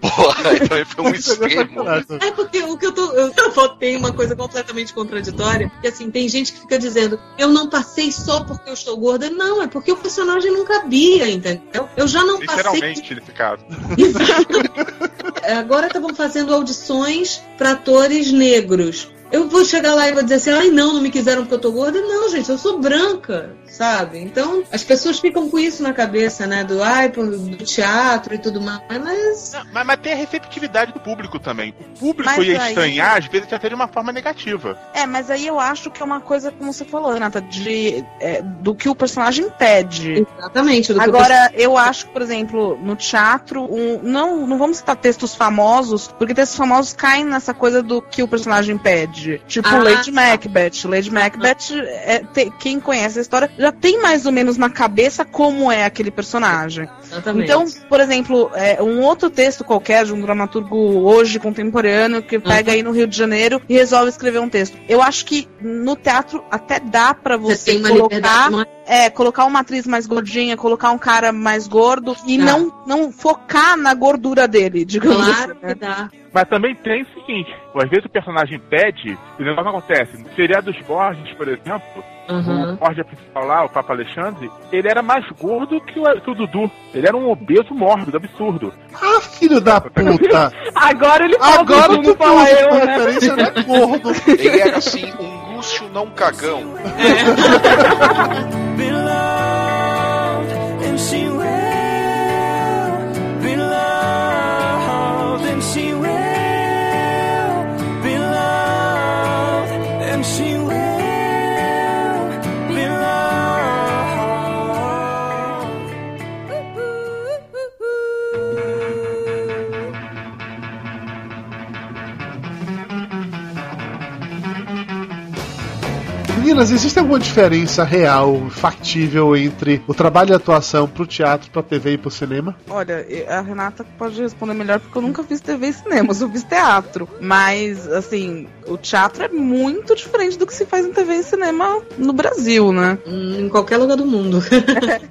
Porra, aí também foi um Isso é extremo. sacanagem também. É porque o que eu tô. Eu, votei uma coisa completamente contraditória. Que assim, tem gente que fica dizendo, eu não passei só porque eu estou gorda. Não, é porque o personagem não cabia, entendeu? Eu já não passei. Literalmente, nesse caso. Agora estavam fazendo audições para atores negros. Eu vou chegar lá e vou dizer assim, ai não, não me quiseram porque eu tô gorda. Não, gente, eu sou branca, sabe? Então, as pessoas ficam com isso na cabeça, né? Do ai, do teatro e tudo mais. Mas Não, mas, mas tem a receptividade do público também. O público Mas ia aí- estranhar, às vezes, até de uma forma negativa. É, mas aí eu acho que é uma coisa, como você falou, Renata, de, é, do que o personagem pede. exatamente do que eu Agora, eu acho que, por exemplo, no teatro, um- não, não vamos citar textos famosos, porque textos famosos caem nessa coisa do que o personagem pede. Tipo Ah, Lady tá. Macbeth. Lady Macbeth, é, te- quem conhece a história, já tem mais ou menos na cabeça como é aquele personagem. Exatamente. Então, por exemplo, é, um outro texto qualquer de um dramaturgo hoje contemporâneo que pega Uhum. aí no Rio de Janeiro e resolve escrever um texto. Eu acho que no teatro até dá pra você você colocar maior. é, colocar uma atriz mais gordinha, colocar um cara mais gordo e Tá. não, não focar na gordura dele, digamos Claro assim. que né? dá. Mas também tem o seguinte, às vezes o personagem pede, e o negócio acontece. No seriado dos Borges, por exemplo, Uhum. o Borges principal lá, o Papa Alexandre, ele era mais gordo que o, que o Dudu. Ele era um obeso mórbido, absurdo. Ah, filho da puta! Agora ele fala Agora tudo, tu não fala eu, a né? referência não é gordo. Ele era assim, um Lúcio não cagão. Beloved, Meninas, existe alguma diferença real, factível entre o trabalho de atuação pro teatro, pra TV e pro cinema? Olha, a Renata pode responder melhor porque eu nunca fiz TV e cinema, eu só fiz teatro. Mas, assim, o teatro é muito diferente do que se faz em TV e cinema no Brasil, né? Hum, Em qualquer lugar do mundo.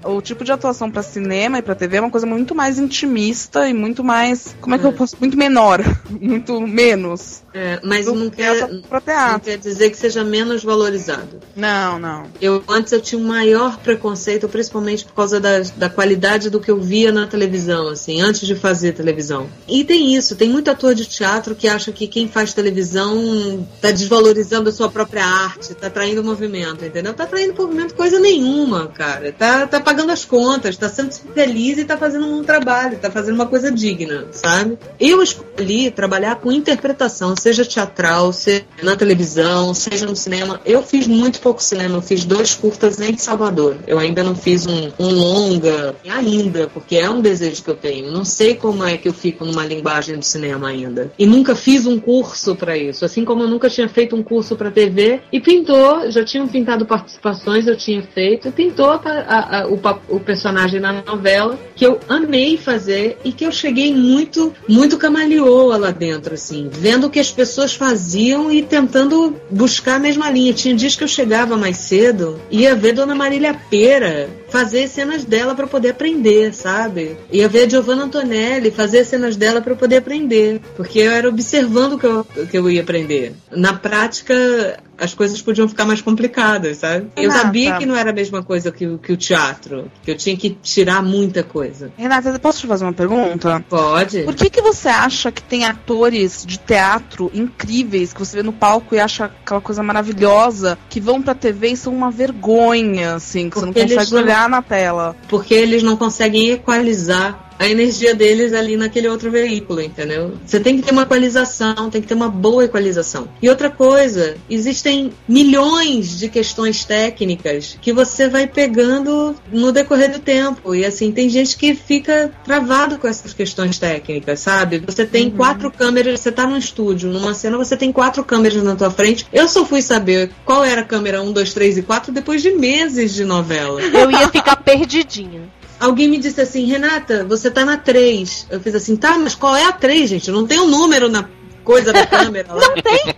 O tipo de atuação pra cinema e pra TV é uma coisa muito mais intimista e muito mais. Como é que eu posso. Muito menor. Muito menos. É, mas não que quer, não quer dizer que seja menos valorizado. Não, não. Eu antes eu tinha um maior preconceito, principalmente por causa da, da qualidade do que eu via na televisão, assim, antes de fazer televisão. E tem isso, tem muito ator de teatro que acha que quem faz televisão tá desvalorizando a sua própria arte, tá traindo movimento, entendeu? Tá traindo movimento coisa nenhuma, cara. Tá, tá pagando as contas, tá sendo feliz e tá fazendo um trabalho, tá fazendo uma coisa digna, sabe? Eu escolhi trabalhar com interpretação, seja teatral, seja na televisão, seja no cinema. Eu fiz muito pouco cinema, eu fiz dois curtas em Salvador. Eu ainda não fiz um, um longa, ainda, porque é um desejo que eu tenho. Não sei como é que eu fico numa linguagem do cinema ainda. E nunca fiz um curso pra isso, assim como eu nunca tinha feito um curso pra TV. E pintou, já tinham pintado participações, eu tinha feito, pintou a- a- a- o, o personagem na novela, que eu amei fazer e que eu cheguei muito, muito camaleoa lá dentro, assim, vendo que as pessoas faziam e tentando buscar a mesma linha. Tinha dias que eu chegava mais cedo ia ver Dona Marília Pera fazer cenas dela para poder aprender, sabe? Ia ver a Giovanna Antonelli fazer cenas dela para poder aprender, porque eu era observando o que eu, que eu ia aprender. Na prática, as coisas podiam ficar mais complicadas, sabe? Eu Renata. sabia que não era a mesma coisa que, o- que o teatro, que eu tinha que tirar muita coisa. Renata, posso te fazer uma pergunta? Pode? Por que, que você acha que tem atores de teatro incríveis que você vê no palco e acha aquela coisa maravilhosa que vão pra TV e são uma vergonha, assim, que Porque você não consegue olhar na tela? porque eles não conseguem equalizar a energia deles ali naquele outro veículo, entendeu? Você tem que ter uma equalização, tem que ter uma boa equalização. E outra coisa, existem milhões de questões técnicas que você vai pegando no decorrer do tempo. E assim, tem gente que fica travado com essas questões técnicas, sabe? Você tem quatro câmeras, você tá num estúdio, numa cena você tem quatro câmeras na tua frente. Eu só fui saber qual era a câmera 1, 2, 3 e 4 depois de meses de novela. Eu ia ficar perdidinha. Alguém me disse assim, Renata, você tá na 3. Eu fiz assim, tá, mas qual é a 3, gente? Não tem um número na coisa da câmera lá. Não tem?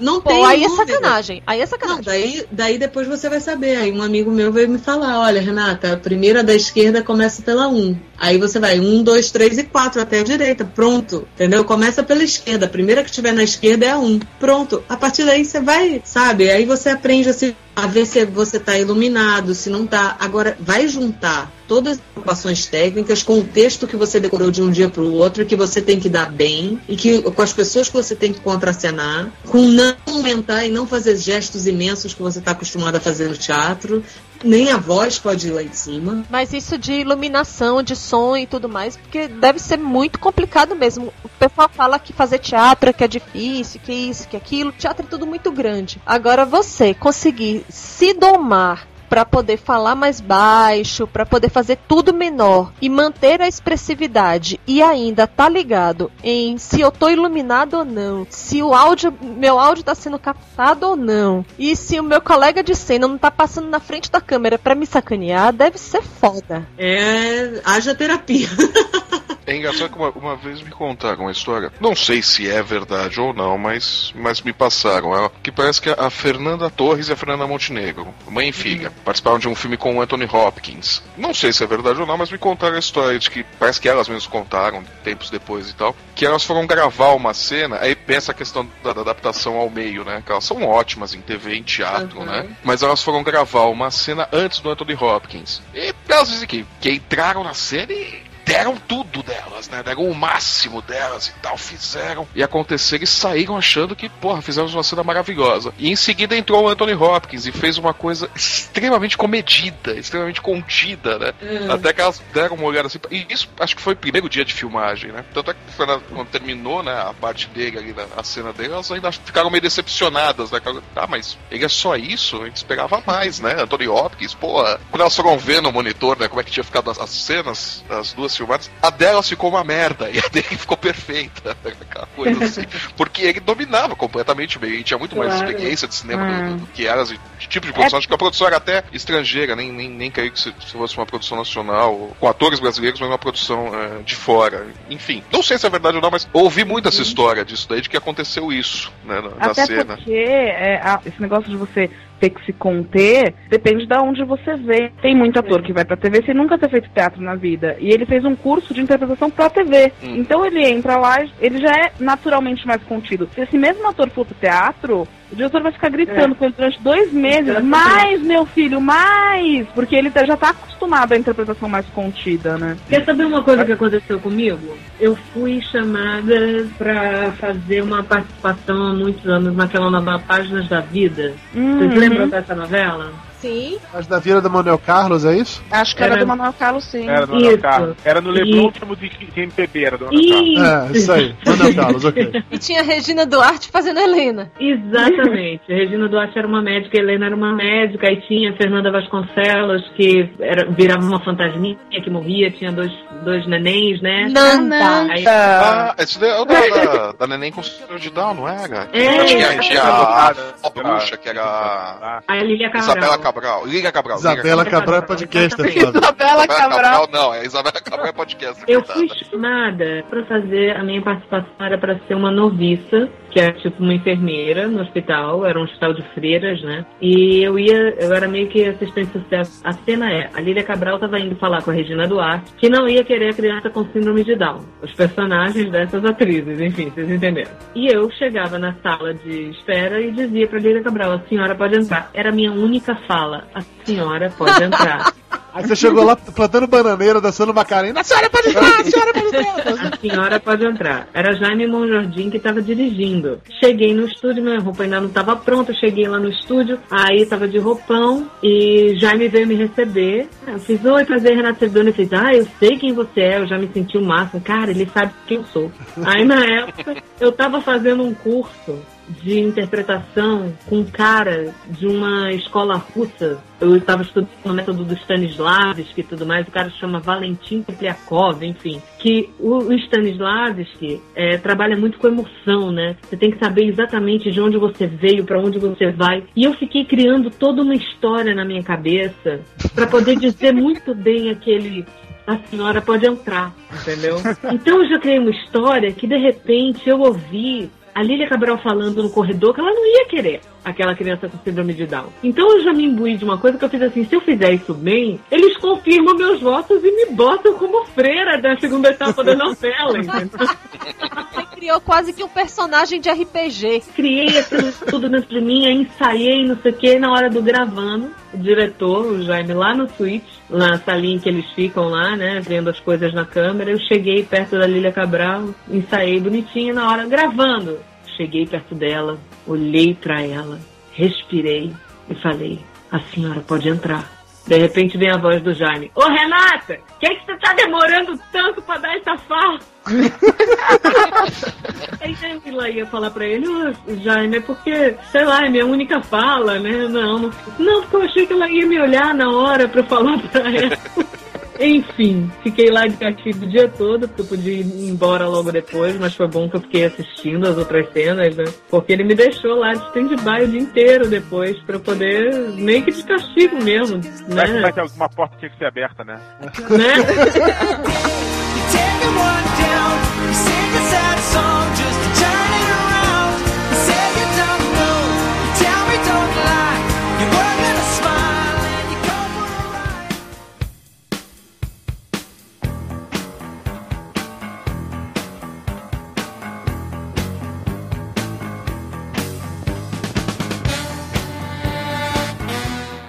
não Pô, tem aí é número. sacanagem. Aí é sacanagem. Não, daí, daí depois você vai saber. Aí um amigo meu veio me falar: olha, Renata, a primeira da esquerda começa pela 1. Aí você vai 1, 2, 3 e 4 até a direita. Pronto. Entendeu? Começa pela esquerda. A primeira que tiver na esquerda é a 1. Pronto. A partir daí você vai, sabe? Aí você aprende assim, a ver se você tá iluminado, se não tá. Agora, vai juntar todas as informações técnicas com o texto que você decorou de um dia para o outro, que você tem que dar bem, e que com as pessoas que você tem que contracenar, com não aumentar e não fazer gestos imensos que você está acostumado a fazer no teatro. Nem a voz pode ir lá em cima. Mas isso de iluminação, de som e tudo mais, porque deve ser muito complicado mesmo. O pessoal fala que fazer teatro é que é difícil, que isso, que aquilo. Teatro é tudo muito grande. Agora você conseguir se domar para poder falar mais baixo, para poder fazer tudo menor e manter a expressividade e ainda tá ligado em se eu tô iluminado ou não, se o áudio, meu áudio tá sendo captado ou não, e se o meu colega de cena não tá passando na frente da câmera para me sacanear, deve ser foda. É. haja terapia. É engraçado que uma, uma vez me contaram uma história, não sei se é verdade ou não, mas, mas me passaram. Ela, que parece que a Fernanda Torres e a Fernanda Montenegro, mãe e filha, participaram de um filme com o Anthony Hopkins. Não sei se é verdade ou não, mas me contaram a história de que parece que elas mesmas contaram, tempos depois e tal, que elas foram gravar uma cena, aí pensa a questão da, da adaptação ao meio, né? Que elas são ótimas em TV, em teatro, Uhum. né? Mas elas foram gravar uma cena antes do Anthony Hopkins. E elas dizem que, que entraram na cena e deram tudo delas, né? Deram o máximo delas e tal, fizeram e aconteceram e saíram achando que, porra, fizemos uma cena maravilhosa. E em seguida entrou o Anthony Hopkins e fez uma coisa extremamente comedida, extremamente contida, né? Até que elas deram uma olhada assim. E isso acho que foi o primeiro dia de filmagem, né? Tanto é que quando quando terminou, né, a parte dele ali, né, a cena dele, elas ainda ficaram meio decepcionadas, né? Ah, mas ele é só isso? A gente esperava mais, né? Anthony Hopkins, porra. Quando elas foram ver no monitor, né, como é que tinha ficado as, as cenas, as duas filmadas, a delas ficou uma merda e a dele ficou perfeita. Aquela coisa assim. Porque ele dominava completamente bem. Ele tinha muito mais Claro. experiência de cinema do, do que elas, de, de tipo de produção. Acho que a produção era até estrangeira, nem, nem, nem creio que se, se fosse uma produção nacional, com atores brasileiros, mas uma produção eh, de fora. Enfim, não sei se é verdade ou não, mas ouvi muito essa história disso daí, de que aconteceu isso, né, na, na Até cena. porque é, esse negócio de você ter que se conter depende de onde você vê. Tem muito ator que vai pra TV sem nunca ter feito teatro na vida. E ele fez um curso de interpretação pra TV. Hum. Então ele entra lá, ele já é naturalmente mais contido. Se esse mesmo ator for pro teatro, o diretor vai ficar gritando com ele durante dois meses. Mais, meu filho, mais! Porque ele tá- já tá acostumado à interpretação mais contida, né? Quer saber uma coisa que aconteceu comigo? Eu fui chamada pra fazer uma participação há muitos anos naquela nova Páginas da Vida. Uhum. Vocês lembram dessa novela? Sim. Mas da Vila da Manuel Carlos, é isso? Acho que era, Era- do Manuel Carlos, sim. Era do Manuel Isso. Carlos. Era no Leblon, E- último de de MPB, era do Manuel Carlos. Isso. É, isso aí. Manuel Carlos, ok. E tinha a Regina Duarte fazendo Helena. Exatamente. A Regina Duarte era uma médica, a Helena era uma médica, aí tinha a Fernanda Vasconcelos, que era, virava uma fantasminha que morria, tinha dois, dois nenéns, né? Nanda. Aí, Ah, esse daí é o da, da, da Neném com síndrome de Down, não era? É. tinha, tinha a, a, a Ah, bruxa, que era a a Lilia Isabela Cabral. Cabral. Liga Cabral. Isabela Cabral é podcast. Isabela Isabela Cabral, não, é Isabela Cabral é podcast. Eu coitada. fui chamada pra fazer, a minha participação era pra ser uma noviça, que era tipo uma enfermeira no hospital, era um hospital de freiras, né? E eu ia, eu era meio que assistente social. A cena é, a Lília Cabral tava indo falar com a Regina Duarte, que não ia querer a criança com síndrome de Down. Os personagens dessas atrizes, enfim, vocês entenderam. E eu chegava na sala de espera e dizia pra Lília Cabral, a senhora pode entrar. Era a minha única fala, a senhora pode entrar. Aí você chegou lá plantando bananeira, dançando Macarena. A senhora pode entrar, a senhora pode entrar. A senhora pode entrar. Era Jaime Monjardim que estava dirigindo. Cheguei no estúdio, minha roupa ainda não estava pronta. Cheguei lá no estúdio, aí estava de roupão e Jaime veio me receber. Eu fiz, oi, prazer, Renato Servidor. Ele fez, ah, eu sei quem você é, eu já me senti o máximo. Cara, ele sabe quem eu sou. Aí na época, eu estava fazendo um curso de interpretação com um cara de uma escola russa. Eu estava estudando o método do Stanislavski e tudo mais. O cara se chama Valentim Tepliakov, enfim. Que o, Stanislavski é, trabalha muito com emoção, né? Você tem que saber exatamente de onde você veio, para onde você vai. E eu fiquei criando toda uma história na minha cabeça para poder dizer muito bem aquele a senhora pode entrar, entendeu? Então eu já criei uma história que de repente eu ouvi a Lília Cabral falando no corredor que ela não ia querer aquela criança com síndrome de Down. Então eu já me imbuí de uma coisa que eu fiz assim, se eu fizer isso bem, eles confirmam meus votos e me botam como freira da segunda etapa da novela, entendeu? Você criou quase que um personagem de RPG. Criei aquilo tudo dentro de mim, ensaiei, não sei o que, na hora do gravando, o diretor, o Jaime, lá no suíte, na salinha que eles ficam lá, né, vendo as coisas na câmera, eu cheguei perto da Lília Cabral, ensaiei bonitinho na hora, gravando. Cheguei perto dela, olhei pra ela, respirei e falei: A senhora pode entrar. De repente vem a voz do Jaime: Ô Renata, que é que você tá demorando tanto pra dar essa fala? Aí ela ia falar pra ele: Ô Jaime, é porque, sei lá, é minha única fala, né? Não, não, não, porque eu achei que ela ia me olhar na hora pra eu falar pra ela. Enfim, fiquei lá de castigo o dia todo, porque eu podia ir embora logo depois, mas foi bom que eu fiquei assistindo as outras cenas, né? Porque ele me deixou lá de stand-by o dia inteiro depois, pra eu poder, meio que de castigo mesmo, Vai, né? vai ter alguma porta que tinha que ser aberta, né? né?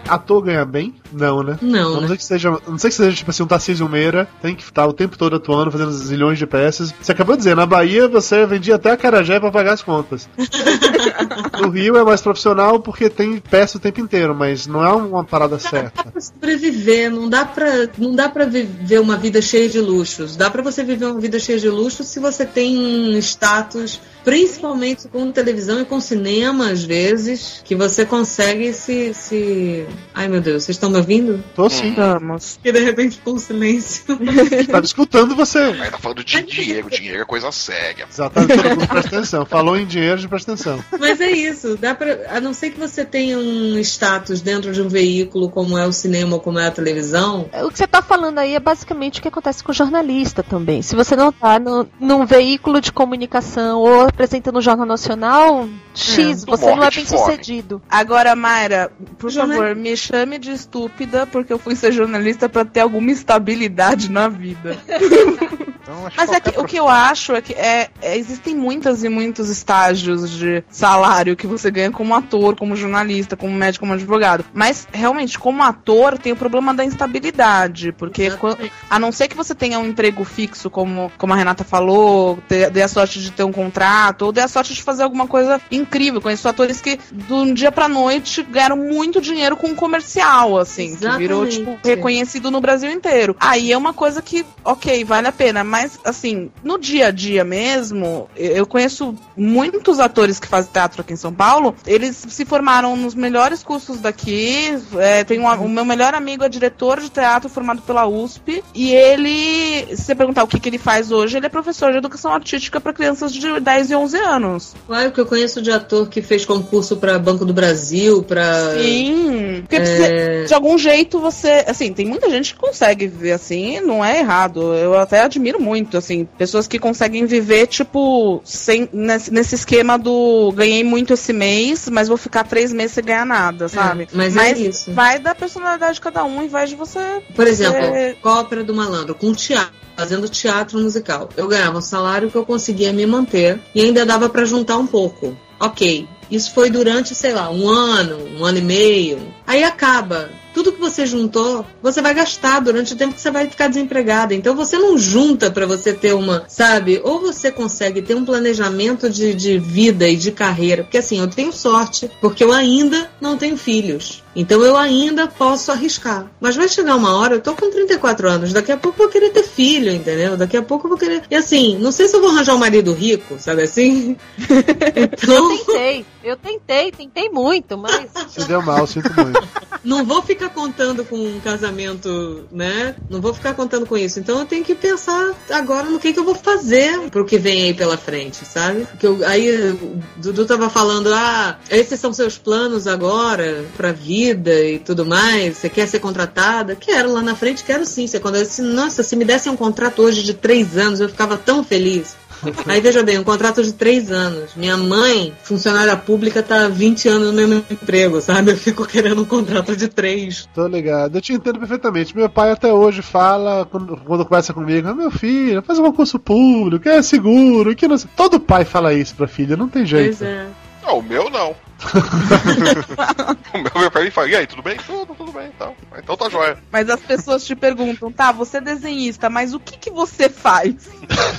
Ator ganha bem? Não, né? Não, A não né? ser que seja, não ser que seja tipo assim, um Tarcísio Meira, tem que estar o tempo todo atuando, fazendo zilhões de peças. Você acabou de dizer, na Bahia você vendia até a carajé pra pagar as contas. no Rio é mais profissional porque tem peça o tempo inteiro, mas não é uma parada certa. pra sobreviver, não dá pra, não dá pra viver uma vida cheia de luxos. Dá pra você viver uma vida cheia de luxos se você tem um status, principalmente com televisão e com cinema, às vezes, que você consegue se. se... Ai meu Deus, vocês estão me ouvindo? Tô sim. Vamos. E de repente ficou um silêncio. Tava escutando você. Aí tá falando de dinheiro, dinheiro é coisa séria. Exatamente, todo mundo presta atenção. Falou em dinheiro, já presta atenção. Mas é isso, dá pra, a não ser que você tenha um status dentro de um veículo como é o cinema ou como é a televisão, O que você tá falando aí é basicamente o que acontece com o jornalista também. Se você não tá no, num veículo de comunicação ou apresentando um jornal nacional, X, Tu você não morre é de bem sucedido. Agora, Mayra, por Jornal- favor, me chame de estúpida, porque eu fui ser jornalista pra ter alguma estabilidade na vida. Então, acho Mas é que, o que eu acho é que é, é- existem muitas e muitos estágios de salário que você ganha como ator, como jornalista, como médico, como advogado. Mas realmente, como ator, tem o problema da instabilidade. Porque quan- a não ser que você tenha um emprego fixo, como, como a Renata falou, ter- dê a sorte de ter um contrato, ou dê a sorte de fazer alguma coisa incrível. Conheço atores que, de um dia pra noite, ganharam muito dinheiro com um comercial, assim, que virou, Exatamente. tipo, reconhecido no Brasil inteiro. Aí é uma coisa que, ok, vale a pena, mas assim, no dia a dia mesmo, eu conheço muitos atores que fazem teatro aqui em São Paulo, eles se formaram nos melhores cursos daqui. É, tem um, o meu melhor amigo é diretor de teatro formado pela USP, e ele, se você perguntar o que, que ele faz hoje, ele é professor de educação artística para crianças de 10 e 11 anos. Claro que eu conheço de ator que fez concurso pra Banco do Brasil, pra. Sim, porque precisa- de algum jeito você. Assim, tem muita gente que consegue viver assim, não é errado. Eu até admiro muito, assim, pessoas que conseguem viver, tipo, sem, nesse, nesse esquema do ganhei muito esse mês, mas vou ficar três meses sem ganhar nada, sabe? mas é isso. vai da personalidade de cada um e vai de você. Por exemplo, você- com a ópera do malandro, com teatro, fazendo teatro musical. Eu ganhava um salário que eu conseguia me manter e ainda dava pra juntar um pouco. Ok. Isso foi durante, sei lá, um ano, um ano e meio. Aí acaba. Tudo que você juntou, você vai gastar durante o tempo que você vai ficar desempregada. Então você não junta pra você ter uma, sabe? Ou você consegue ter um planejamento de, de vida e de carreira. Porque assim, eu tenho sorte, porque eu ainda não tenho filhos. Então eu ainda posso arriscar. Mas vai chegar uma hora, eu tô com 34 anos, daqui a pouco eu vou querer ter filho, entendeu? Daqui a pouco eu vou querer. E assim, não sei se eu vou arranjar um marido rico, sabe assim? Então, Eu tentei, eu tentei, tentei muito, mas. Se deu mal, sinto muito. não vou ficar contando com um casamento, né? Não vou ficar contando com isso. Então eu tenho que pensar agora no que, que eu vou fazer pro que vem aí pela frente, sabe? Que eu, aí o Dudu tava falando, ah, esses são seus planos agora pra vida e tudo mais. Você quer ser contratada? Quero lá na frente, quero sim ser contratada. Se- Nossa, se me dessem um contrato hoje de três anos, eu ficava tão feliz. Aí veja bem, um contrato de três anos. Minha mãe, funcionária pública, tá há 20 anos no mesmo emprego, sabe? Eu fico querendo um contrato de três. Tô ligado. Eu te entendo perfeitamente. Meu pai até hoje fala, quando, quando conversa comigo, ah, meu filho, faz um concurso público, é seguro, que não sei. Todo pai fala isso pra filha, não tem jeito. Pois é. Não, o meu não. o meu, meu pai fala, e aí, tudo bem? Tudo, tudo bem, então. Então tá jóia. Mas as pessoas te perguntam, tá, você é desenhista, mas o que, que você faz?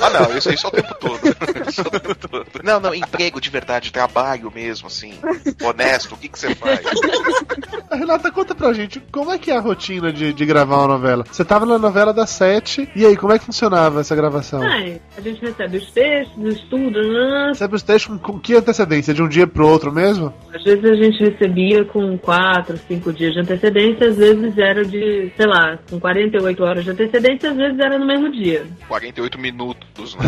Ah, não, isso, isso é o tempo todo. Isso é o tempo todo. Não, não, emprego de verdade, trabalho mesmo, assim, honesto, o que, que você faz? Renata, conta pra gente, como é que é a rotina de, de gravar uma novela? Você tava na novela das sete, e aí, como é que funcionava essa gravação? Ai, a gente recebe os textos, estuda, né? Recebe os textos com, com que antecedência? De um dia pro outro mesmo? Às vezes a gente recebia com 4, 5 dias de antecedência, às vezes era de, sei lá, com 48 horas de antecedência, às vezes era no mesmo dia. 48 minutos, né?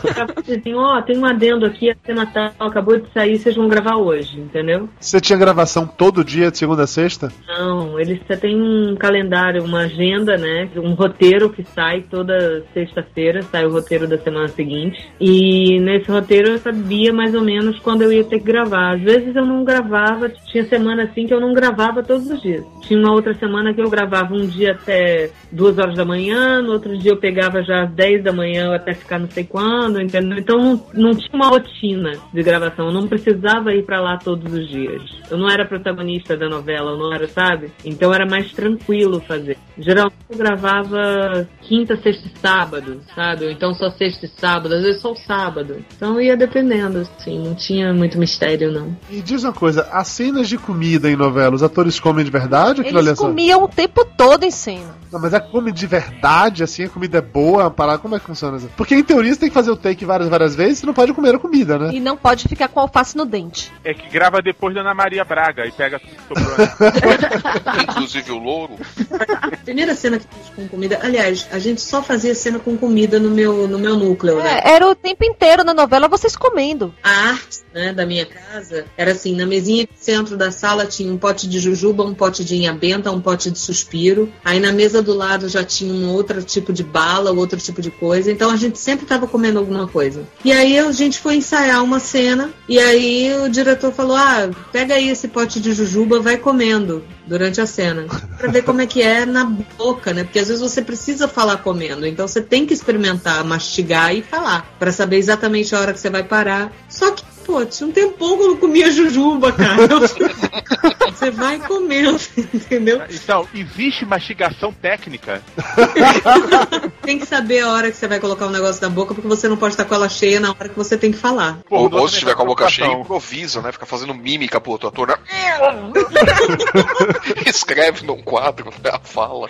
Ficava assim, ó, tem um adendo aqui, a cena tal acabou de sair, vocês vão gravar hoje, entendeu? Você tinha gravação todo dia, de segunda a sexta? Não, eles tem um calendário, uma agenda, né? Um roteiro que sai toda sexta-feira, sai o roteiro da semana seguinte. E nesse roteiro eu sabia mais ou menos quando eu ia ter que gravar. Às vezes eu não gravava, tinha semana assim que eu não gravava todos os dias. Tinha uma outra semana que eu gravava um dia até duas horas da manhã, no outro dia eu pegava já às 10 da manhã até ficar não sei quando, entendeu? Então não, não tinha uma rotina de gravação, eu não precisava ir pra lá todos os dias. Eu não era protagonista da novela, eu não era, sabe? Então era mais tranquilo fazer. Geralmente eu gravava quinta, sexta e sábado, sabe? Ou então só sexta e sábado, às vezes só o sábado. Então ia dependendo, assim, não tinha muito mistério, não. E diz uma coisa, as cenas de comida em novela, os atores comem de verdade? ou Aquilo ali é Eles comiam o tempo todo em cena. Não, mas é come de verdade, assim, a comida é boa, a parada, como é que funciona isso? Porque em teoria você tem que fazer o take várias, várias vezes, você não pode comer a comida, né? E não pode ficar com alface no dente. É que grava depois da Ana Maria Braga e pega tudo que sobrou. né? Inclusive o louro. Primeira cena que fiz com comida, aliás, a gente só fazia cena com comida no meu, no meu núcleo, né? É, era o tempo inteiro na novela vocês comendo. A arte né, da minha casa era assim, na mesinha de centro da sala tinha um pote de jujuba, um pote de inhabenta, um pote de suspiro. Aí na mesa do lado já tinha um outro tipo de bala, outro tipo de coisa. Então a gente sempre estava comendo alguma coisa. E aí a gente foi ensaiar uma cena e aí o diretor falou: "Ah, pega aí esse pote de jujuba, vai comendo durante a cena, Pra ver como é que é na boca, né? Porque às vezes você precisa falar comendo, então você tem que experimentar, mastigar e falar Pra saber exatamente a hora que você vai parar. Só que Pô, tinha um tempão que eu não comia jujuba, cara. Você vai comendo, entendeu? Então, existe mastigação técnica? Tem que saber a hora que você vai colocar o negócio na boca, porque você não pode estar com ela cheia na hora que você tem que falar. Ou, Pô, ou você se tiver com a boca cheia, improvisa, né? Fica fazendo mímica pro outro ator, né? Escreve num quadro, né? A fala.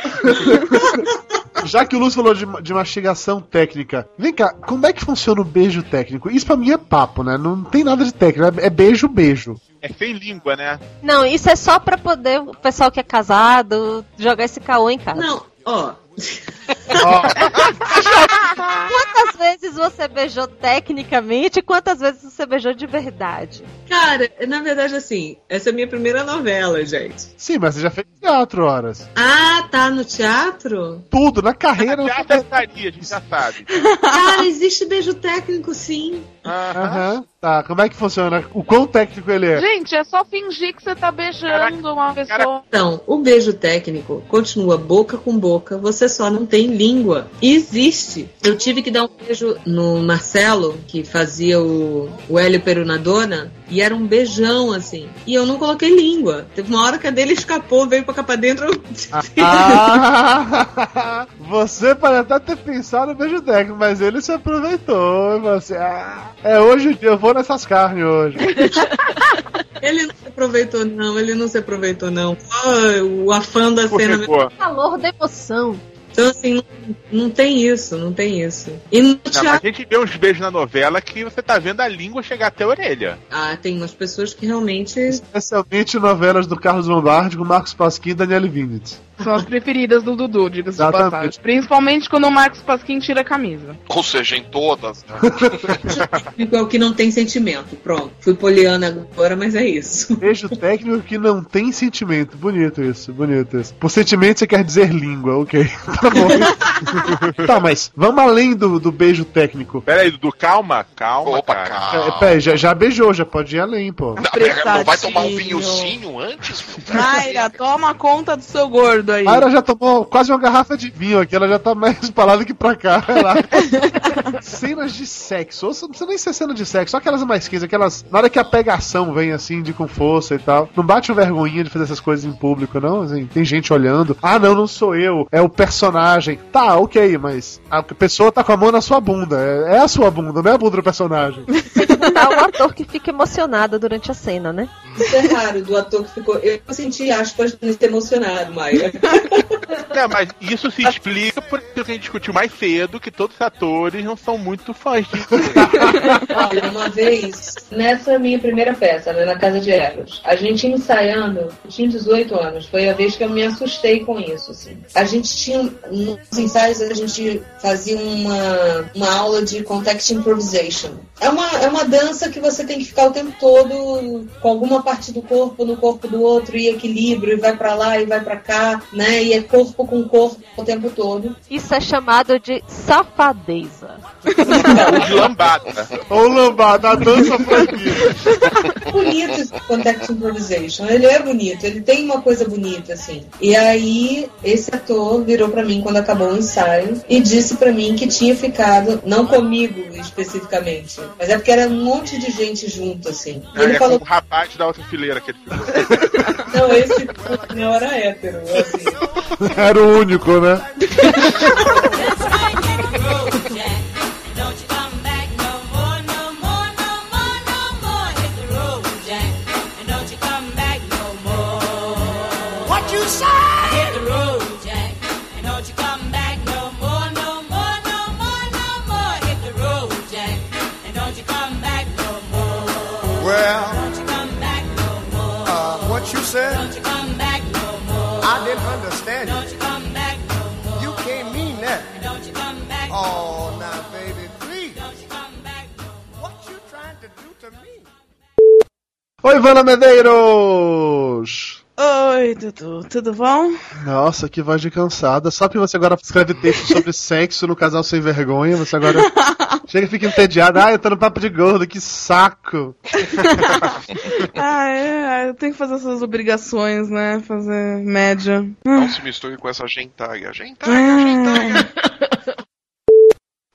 Já que o Lúcio falou de, de mastigação técnica, vem cá, como é que funciona o beijo técnico? Isso pra mim é papo, né? Não tem nada de técnico, é é beijo, beijo. É sem língua, né? Não, isso é só pra poder o pessoal que é casado jogar esse caô em casa. Não, ó. Quantas vezes você beijou tecnicamente e quantas vezes você beijou de verdade? Cara, na verdade, assim, essa é a minha primeira novela, gente. Sim, mas você já fez teatro horas. Ah, tá no teatro? Tudo, na carreira. Já você- estaria, a gente já sabe. Cara, existe beijo técnico, sim. Aham, tá. Como é que funciona? O quão técnico ele é? Gente, é só fingir que você tá beijando uma pessoa. Então, o beijo técnico continua boca com boca, você só não tem língua. Existe. Eu tive que dar um beijo no Marcelo, que fazia o, o Hélio Perunadona, e era um beijão, assim. E eu não coloquei língua. Teve uma hora que a dele escapou, veio pra cá pra dentro. eu- Ah, você pode até ter pensado no beijo técnico, mas ele se aproveitou. e Você, ah, é hoje o dia, eu vou nessas carnes hoje. Ele não se aproveitou, não. Ele não se aproveitou, não. Só o afã da cena. Escorregou. Calor da emoção. Então, assim, não, não tem isso, não tem isso. E no Não, teatro. a gente vê uns beijos na novela que você tá vendo a língua chegar até a orelha. Ah, tem umas pessoas que realmente. Especialmente novelas do Carlos Lombardi com Marcos Pasquim e Daniele Vinitz. São as preferidas do Dudu, diga-se de passagem. Principalmente quando o Marcos Pasquim tira a camisa. Ou seja, em todas. Né? É o que não tem sentimento. Pronto. Fui poliana agora, mas é isso. Beijo técnico que não tem sentimento. Bonito isso, bonito isso. Por sentimento você quer dizer língua, ok. Tá bom. tá, mas vamos além do, do beijo técnico. Pera aí, Dudu, calma, calma, Opa, cara. É, peraí, já, já beijou, já pode ir além, pô. Não, pera, não vai tomar um vinhozinho antes? Mayra, toma conta do seu gordo aí. A já tomou quase uma garrafa de vinho aqui, ela já tá mais pra lá do que pra cá. Cenas de sexo. Ou não precisa nem ser cena de sexo, só aquelas mais 15, aquelas. Na hora que a pegação vem assim, de com força e tal. Não bate uma vergonhinha de fazer essas coisas em público, não? Assim, tem gente olhando. Ah, não, não sou eu, é o personagem. Tá, ok, mas a pessoa tá com a mão na sua bunda. É, é a sua bunda, não é a bunda do personagem. Tá o ator que fica emocionado durante a cena, né? Isso é raro do ator que ficou. Eu senti aspas de ter emocionado, Maia. Não, mas isso se explica por aquilo que a gente discutiu mais cedo, que todos os atores não são muito fãs disso. Olha, uma vez, nessa minha primeira peça, né, na Casa de Eros, a gente ensaiando, eu tinha 18 anos, foi a vez que eu me assustei com isso, assim. A gente tinha, nos ensaios, a gente fazia uma, uma aula de context improvisation. É uma, é uma dança que você tem que ficar o tempo todo com alguma parte do corpo no corpo do outro, e equilíbrio, e vai pra lá e vai pra cá, né, e é corpo com corpo o tempo todo. Isso é chamado de safadeza. Ou de lambada. Ou lambada, a dança proibida. bonito esse Contact Improvisation. Ele é bonito, ele tem uma coisa bonita, assim. E aí, esse ator virou pra mim quando acabou o ensaio e disse pra mim que tinha ficado, não comigo especificamente, mas é porque era um monte de gente junto, assim. E ele é falou, com o rapaz da outra fileira que ele ficou. não, esse não era hétero, assim. Era o único, né? What Oi, Ivana Medeiros! Oi, Dudu, tudo bom? Nossa, que voz de cansada. Só que você agora escreve texto sobre sexo no casal sem vergonha, você agora chega e fica entediado. Ah, eu tô no papo de gordo, que saco. Ah, é, eu tenho que fazer essas obrigações, né? Fazer média. Não se misture com essa gentalha. Gentalha, gentalha.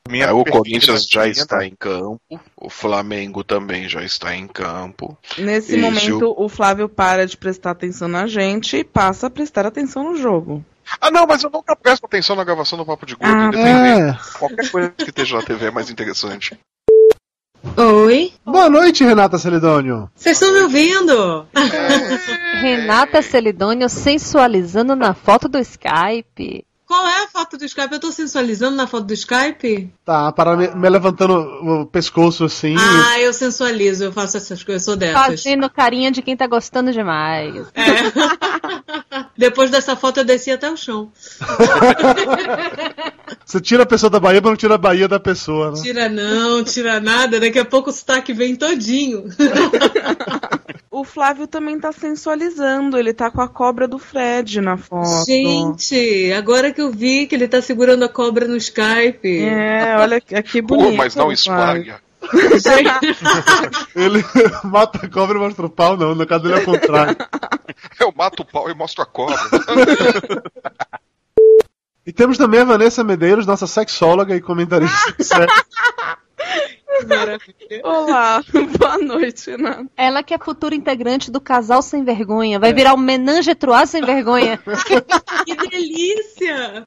Minha É, o Corinthians já está em campo, o Flamengo também já está em campo. Nesse momento, o Flávio para de prestar atenção na gente e passa a prestar atenção no jogo. Ah, não, mas eu nunca presto atenção na gravação do Papo de Gordo, Ah, independente. É. Qualquer coisa que esteja na TV é mais interessante. Oi? Boa noite, Renata Celidônio. Vocês estão me ouvindo? Renata Celidônio sensualizando na foto do Skype. Qual é a foto do Skype? Eu tô sensualizando na foto do Skype? Tá, para me, me levantando o pescoço assim. Ah, eu sensualizo, eu faço essas coisas, eu sou dessas. Fazendo carinha de quem tá gostando demais. É. Depois dessa foto eu desci até o chão. Você tira a pessoa da Bahia, mas não tira a Bahia da pessoa, né? Tira não, tira nada, daqui a pouco o sotaque vem todinho. O Flávio também tá sensualizando, ele tá com a cobra do Fred na foto. Gente, agora que eu vi que ele tá segurando a cobra no Skype. É, olha que que Pô, bonito. mas não espalha. Ele mata a cobra e mostra o pau, não. No caso dele é o contrário. Eu mato o pau e mostro a cobra. E temos também a Vanessa Medeiros, nossa sexóloga e comentarista. Olá, boa noite, Renato. Ela que é futura integrante do casal sem vergonha. Vai virar um menage a trois sem vergonha. Que delícia!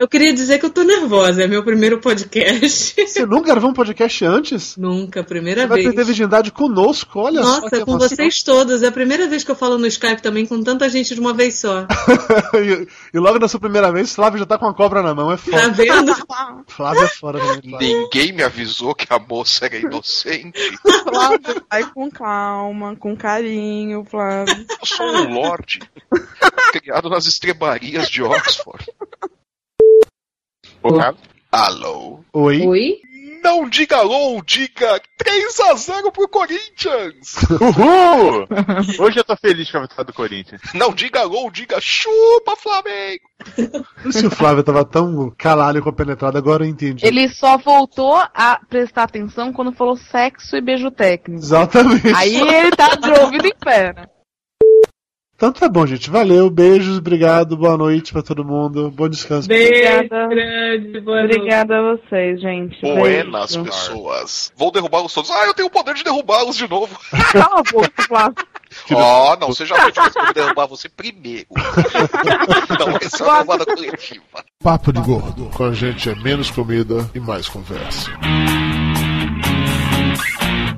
Eu queria dizer que eu tô nervosa, é meu primeiro podcast. Você nunca gravou um podcast antes? Nunca, primeira Você vai vez. perder virgindade conosco, olha só. Nossa, com emoção. vocês todos. É a primeira vez que eu falo no Skype também com tanta gente de uma vez só. e, e logo na sua primeira vez, Flávio já tá com a cobra na mão, é Tá foda. vendo? Flávio é fora Ninguém me avisou que a moça era inocente. Flávio, vai com calma, com carinho, Flávio. Eu sou um lorde. criado nas estrebarias de Oxford. Cara, Alô? Oi? Oi? Não diga alô, diga 3x0 pro Corinthians! Uhul! Hoje eu tô feliz com a vitória do Corinthians. Não diga alô, diga chupa, Flamengo! Que o Flávio tava tão calado e compenetrado, agora eu entendi. Ele só voltou a prestar atenção quando falou sexo e beijo técnico. Exatamente. Aí ele tá de ouvido em pé. né? Então tá bom, gente. Valeu, beijos, obrigado, boa noite pra todo mundo. Bom descanso. Beijo Obrigada. grande, boa noite. Obrigada a vocês, gente. Buenas, Beijo. pessoas. Vou derrubá-los todos. Ah, eu tenho o poder de derrubá-los de novo. Cala a boca, Flávio. Ó, não, você já fez mas eu vou derrubar você primeiro. não, essa é uma derrubada coletiva. Papo de Gordo. Com a gente é menos comida e mais conversa.